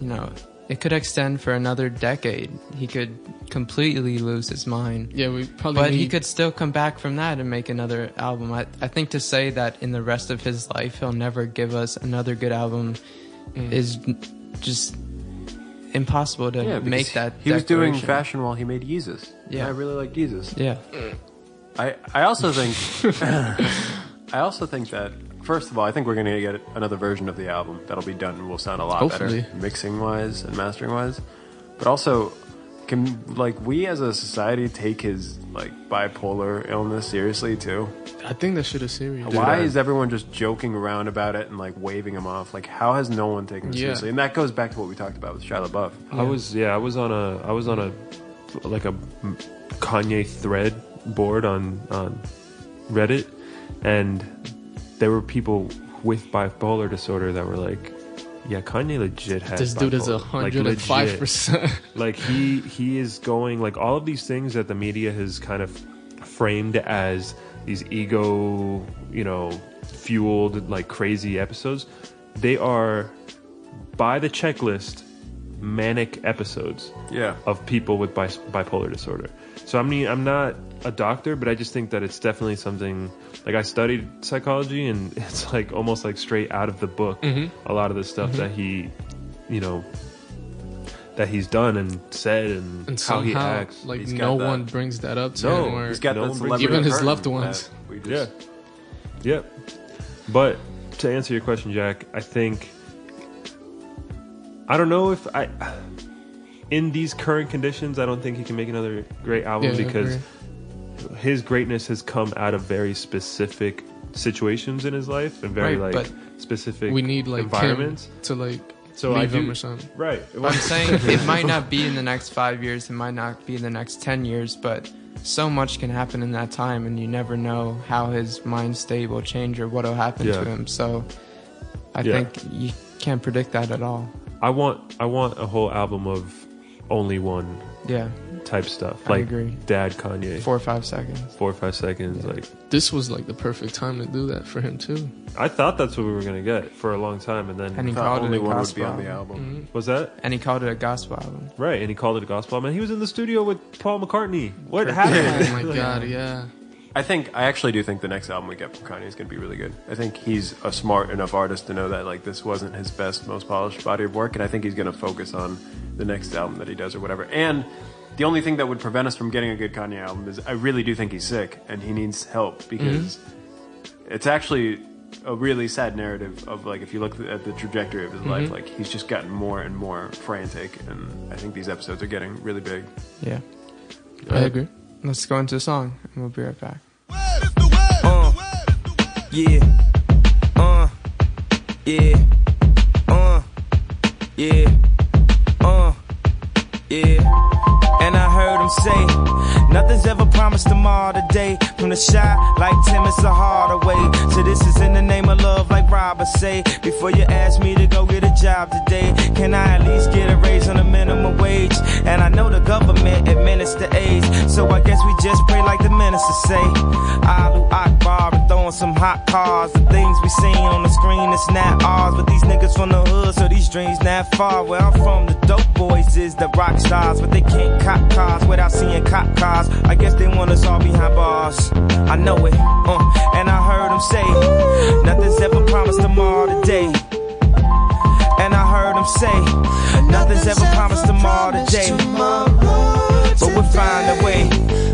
you know, it could extend for another decade. He could completely lose his mind, Yeah, we probably. but he could still come back from that and make another album. I, I think to say that in the rest of his life he'll never give us another good album Mm. is just impossible to Yeah, because make that. He was doing fashion while he made Yeezus. Yeah. I really like Yeezus. Yeah, I, I also think I also think that first of all, I think we're gonna get another version of the album that'll be done and will sound a lot Hopefully. better, mixing wise and mastering wise. But also, can like we as a society take his like bipolar illness seriously too? I think that shit is serious. Why I- is everyone just joking around about it and like waving him off? Like, how has no one taken it Yeah. seriously? And that goes back to what we talked about with Shia LaBeouf. I was yeah, I was on a I was on a like a Kanye thread board on on Reddit, and there were people with bipolar disorder that were like, "Yeah, Kanye legit has This dude is a hundred and five percent. Like he he is going like all of these things that the media has kind of framed as these ego, you know, fueled like crazy episodes. They are by the checklist manic episodes Yeah. of people with bis- bipolar disorder. So I mean, I'm not a doctor, but I just think that it's definitely something. Like I studied psychology, and it's like almost like straight out of the book. Mm-hmm. A lot of the stuff mm-hmm. that he, you know, that he's done and said, and, And how he acts. like He's no that. one brings that up to No, him. Or He's got No that one Even his loved ones. yeah, just- yeah. But to answer your question, Jack, I think I don't know if I. In these current conditions, I don't think he can make another great album Yeah, because his greatness has come out of very specific situations in his life and very Right, like specific we need like environments. Kim to like So I leave him do- or something. Right. I'm saying it might not be in the next five years, it might not be in the next 10 years, but so much can happen in that time, and you never know how his mind state will change or what will happen Yeah. to him. So I Yeah. think you can't predict that at all. I want I want a whole album of only one Yeah, type stuff. I Like agree. Dad Kanye. four or five seconds. Four or five seconds. Like This was like the perfect time to do that for him too. I thought that's what we were gonna get for a long time, and then And he I thought called it only a one would be on the album. album. Mm-hmm. was that And he called it a gospel album. right? And he called it a gospel album. And he was in the studio with Paul McCartney. What happened? Oh my god, yeah. I think I actually do think the next album we get from Kanye is going to be really good. I think he's a smart enough artist to know that like this wasn't his best, most polished body of work, and I think he's going to focus on the next album that he does or whatever. And the only thing that would prevent us from getting a good Kanye album is I really do think he's sick and he needs help because it's actually a really sad narrative of like if you look at the trajectory of his life, like he's just gotten more and more frantic, and I think these episodes are getting really big. Yeah. I agree. Let's go into a song, and we'll be right back. Uh, yeah. Uh, yeah. Uh, yeah. Uh, yeah. And I heard him say, nothing's ever promised tomorrow today. From the Chi, like Tim, it's a Hardaway. So this is in the name of love, like Robert say. Before you ask me to go get a job today, can I at least get a raise on the minimum wage? And I know the government administer AIDS, so I guess we just pray like the minister say. Allahu Akbar and throwing some hot cars. The things we seen on the screen, it's not ours. But these niggas from the hood, so these dreams not far. Where I'm from, the dope boys is the rock stars, but they can't cop cars without seeing cop cars. I guess they want us all behind bars. I know it, uh, and I heard them say, nothing's ever promised tomorrow today. And I heard him say nothing's ever promised tomorrow today. But we'll find a way.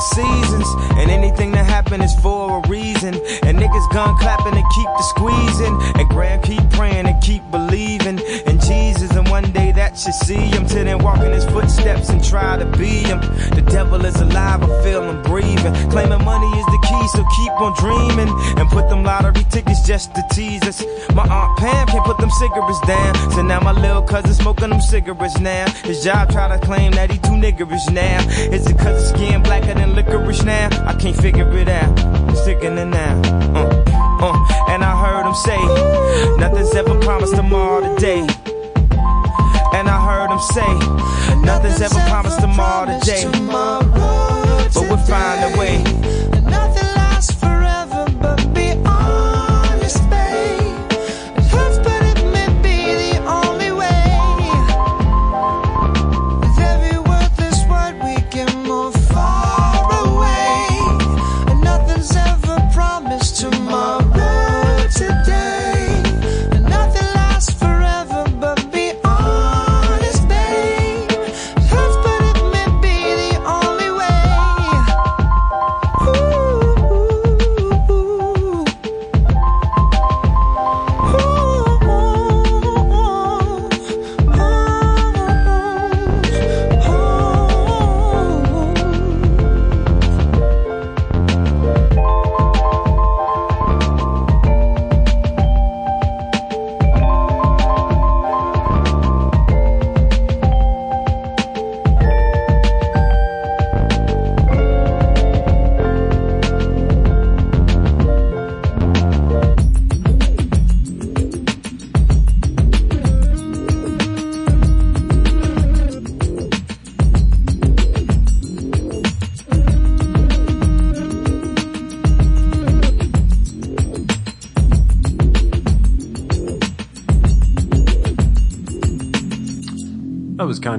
For seasons, and anything that happen is for a reason. And niggas gun clapping and keep the squeezing, and grand keep praying and keep believing in Jesus. And one day that should see him till then walk in his footsteps and try to be him. The devil is alive, I feel him breathing. Claiming money is the key, so keep on dreaming and put them lottery tickets just to tease us. My aunt Pam can't put them cigarettes down, so now my little cousin smoking them cigarettes now. His job try to claim that he too niggerish now. Is it cause his skin blacker than licorice now? I can't figure it out. Sticking it now. Uh, uh, and I heard him say, nothing's ever promised tomorrow today. Heard him say, nothing's ever promised tomorrow today. But we'll find a way.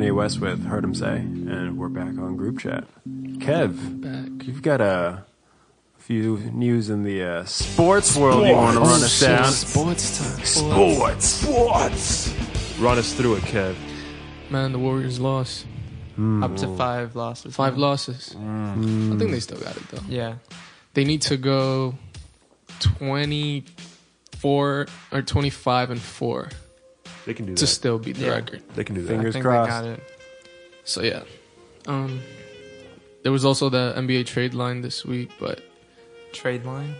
Kanye West with Heard Him Say, and we're back on group chat. Kev, Back. you've got a few news in the uh, sports world you want to run us down. Sports time. Sports, sports. Run us through it, Kev. Man, the Warriors lost. Up to five losses. Five losses. I think they still got it though. Yeah. They need to go 24 or 25 and 4 They can do to that. still beat the Yeah. record. They can do that. Fingers I think crossed. they got it. So yeah. Um there was also the NBA trade line this week, but Trade line.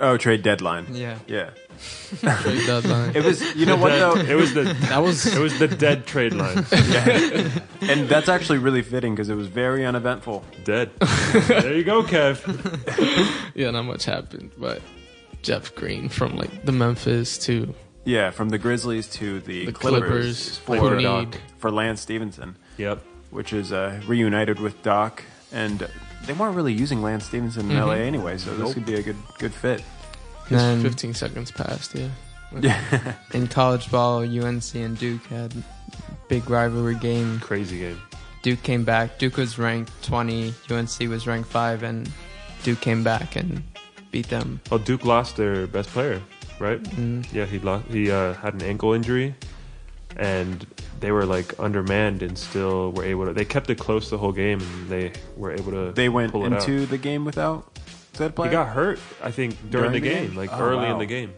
Oh, trade deadline. Yeah. Yeah. trade deadline. It was, you know what though? it was the that was it was the dead trade line. And that's actually really fitting because it was very uneventful. dead. there you go, Kev. yeah, not much happened, but Jeff Green from like the Memphis to Yeah, from the Grizzlies to the, The Clippers, Clippers, for, who uh, need- for Lance Stephenson, Yep. which is uh, reunited with Doc, and they weren't really using Lance Stephenson in. LA anyway, so this could be a good good fit. his Then- 15 seconds passed. Yeah, Yeah, In college ball, UNC and Duke had big rivalry game. Crazy game. Duke came back. Duke was ranked 20. UNC was ranked 5, and Duke came back and beat them. Oh, Duke lost their best player, right? Mm. Yeah, he lost. He uh, had an ankle injury, and they were like undermanned and still were able to. They kept it close the whole game, and they were able to. they went pull it out. into the game without said player. He got hurt, I think, during, During the the game, game? like Oh, early in the game.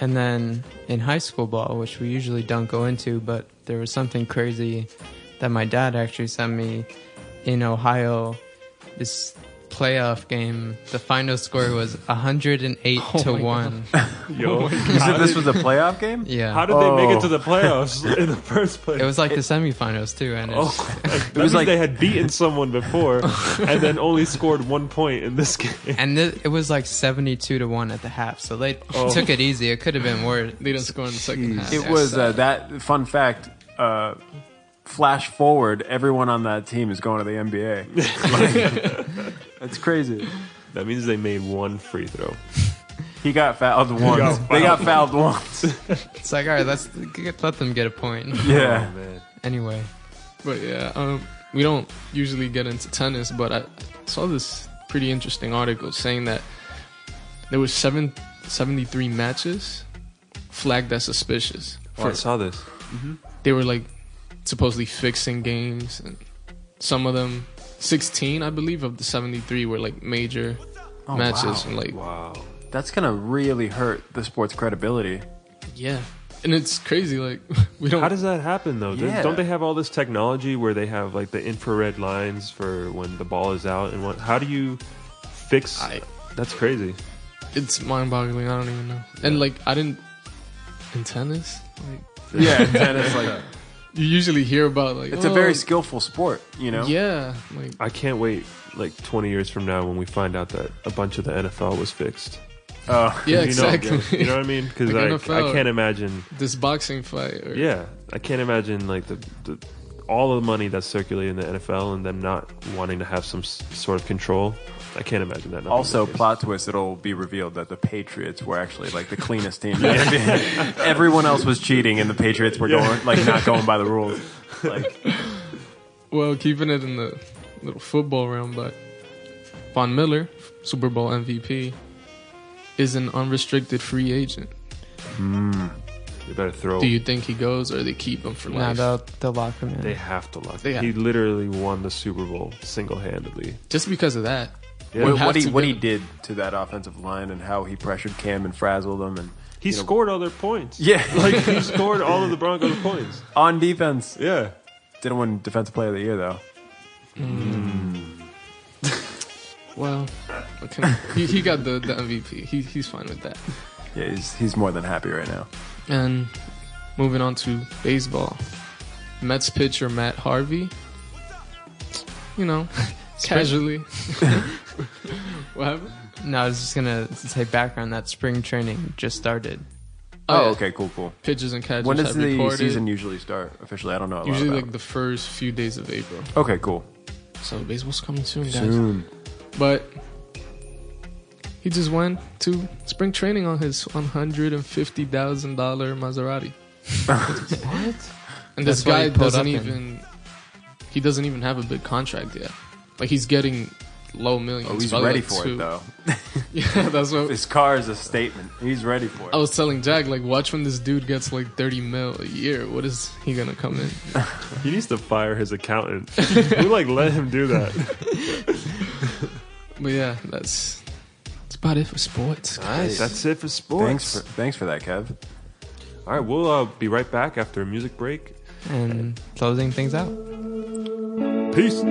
And then in high school ball, which we usually don't go into, but there was something crazy that my dad actually sent me in Ohio. This playoff game, the final score was 108 Oh to 1. Yo, You said this was a playoff game? Yeah. how did they make Oh. it to the playoffs in the first place? it was like the semifinals too, and it's, Oh, that was like- they had beaten someone before, and then only scored one point in this game. and th- it was like 72 to 1 at the half. So they Oh. took it easy. It could have been worse. they didn't score in the second half. It was uh, that fun fact. Uh, flash forward, everyone on that team is going to the NBA. Like, that's crazy. That means they made one free throw. He got fouled once. got They got fouled once. It's like, all right, let's let them get a point. yeah. Oh, man. Anyway, But yeah, um, we don't usually get into tennis, but I saw this pretty interesting article saying that there was seven, 73 matches flagged as suspicious. Oh, I saw this. they were like supposedly fixing games and some of them 16 i believe of the 73 were like major Oh, matches wow. and like Wow. That's gonna really hurt the sport's credibility. yeah and it's crazy like we don't How does that happen though? Don't- Yeah. Don't they have all this technology where they have like the infrared lines for when the ball is out and what? How do you fix? I- That's crazy. it's mind-boggling i don't even know and like i didn't in tennis like Yeah, tennis like you usually hear about like it's a oh, very skillful sport. You know. yeah like I can't wait like 20 years from now when we find out that a bunch of the NFL was fixed. Oh, yeah You know, exactly you know what I mean? Because Like I, I can't imagine. this boxing fight or, Yeah, I can't imagine like the, the all of the money that's circulating in the NFL and them not wanting to have some s- sort of control. I can't imagine that. not Also, plot twist: it'll be revealed that the Patriots were actually like the cleanest team. in the NBA. Everyone else was cheating, and the Patriots were going like not going by the rules. Like, well keeping it in the little football realm but von miller super bowl mvp is an unrestricted free agent hmm. You better throw. Do you think he goes or they keep him for Nah, life? they'll, they'll lock him in. They have to lock. Him. They he literally won the Super Bowl single handedly. Just because of that. Yeah. what, what he what he did to that offensive line and how he pressured Cam and frazzled them, and He you know- scored all their points. yeah, like he scored all of the Broncos' points. on defense. Yeah. Didn't win Defensive Player of the Year though. Hmm. Well, okay. he, he got the, the MVP. He, he's fine with that. Yeah, he's he's more than happy right now. And moving on to baseball. Mets pitcher Matt Harvey. You know, casually. what happened? No, I was just gonna say background that spring training just started. Oh, yeah. Oh, okay, cool, cool. Pitches and catches When does have the recorded. season usually start officially? I don't know. A lot Usually about like the first few days of April. okay, cool. So baseball's coming soon, guys. Soon. But he just went to spring training on his one hundred and fifty thousand dollar Maserati. What? And this That's guy doesn't up in. even he doesn't even have a big contract yet. Like he's getting low millions. Oh, he's ready like for two. it though. Yeah, that's what His car is a statement. He's ready for it. I was telling Jack. Like, watch when this dude gets like thirty mil a year. What is he gonna come in? He needs to fire his accountant. Who like let him do that? But yeah, that's that's about it for sports. Nice. That's it for sports. Thanks for thanks for that, Kev. All right, we'll uh, be right back after a music break. And closing things out. Peace.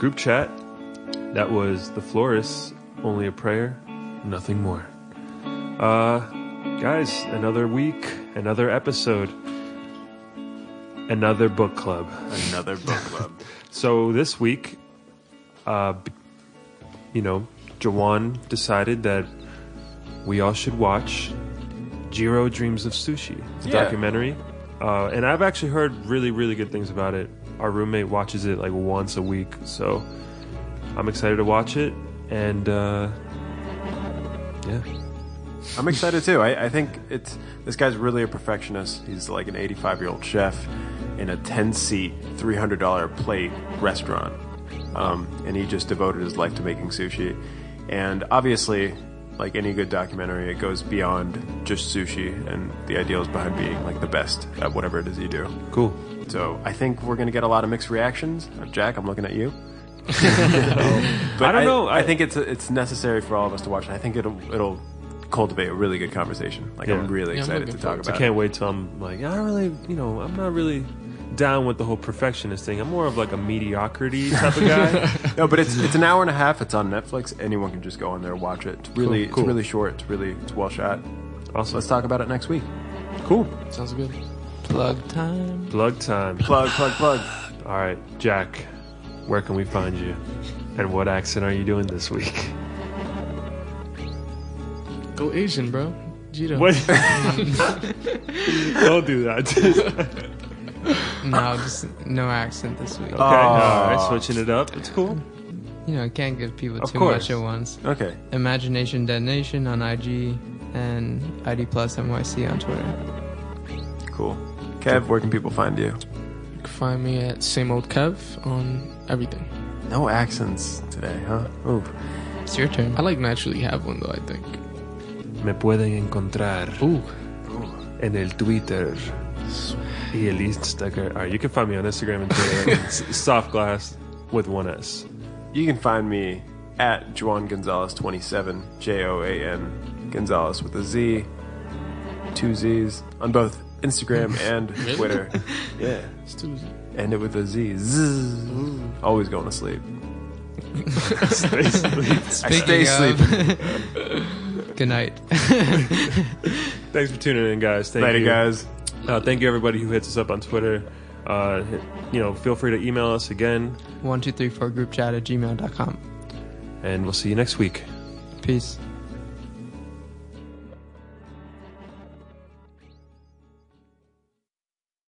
Group Chat. That was The Florists, Only a Prayer, Nothing More. Uh, guys, another week, another episode, another book club. Another book club. So this week, uh, you know, Jawan decided that we all should watch Jiro Dreams of Sushi, the Yeah. documentary. Uh, and I've actually heard really, really good things about it. Our roommate watches it like once a week, so I'm excited to watch it. And uh, yeah, I'm excited too. I, I think it's this guy's really a perfectionist. He's like an 85 year old chef in a 10 seat, $300 plate restaurant, um, and he just devoted his life to making sushi. And obviously, like any good documentary, it goes beyond just sushi and the ideals behind being like the best at whatever it is you do. cool. So I think we're going to get a lot of mixed reactions. Uh, Jack, I'm looking at you. but I don't know. I, I- think it's it's necessary for all of us to watch. it. I think it'll it'll cultivate a really good conversation. Like Yeah. I'm really Yeah, I'm excited to talk forward about. I can't wait till I'm like, I don't really, you know, I'm not really down with the whole perfectionist thing. I'm more of like a mediocrity type of guy. No, but it's it's an hour and a half. It's on Netflix. Anyone can just go on there and watch it. It's really Cool, cool. it's really short. It's really it's well shot. awesome. Let's talk about it next week. Cool. Sounds good. Plug time. Plug time. Plug plug plug. All right, Jack, where can we find you? And what accent are you doing this week? Go Asian, bro. Jiro. What? Don't do that. Okay, No, just no accent this week. Okay, oh. all right, switching it up. It's cool. You know, I can't give people Of too course. much at once. Okay. Imagination Detonation on IG and ID Plus NYC on Twitter. Cool. Kev, where can people find you? You can find me at same old Kev on everything. No accents today, huh? Ooh. It's your turn. I like naturally have one though. I think. Me pueden encontrar Ooh. en el Twitter y el Instagram. All right, you can find me on Instagram and Twitter. it's Soft Glass with one S. You can find me at Juan Gonzalez 27, J O A N Gonzalez with a Z, two Z's on both Instagram and Really? Twitter. Yeah, It's Tuesday. end it with a Z. Zzz. Always going to sleep. I stay Speaking sleeping. of- Good night. Thanks for tuning in, guys. Thank Later, you, guys. Uh, thank you, everybody who hits us up on Twitter. Uh, you know, feel free to email us again, One two three four group chat at gmail.com. and we'll see you next week. Peace.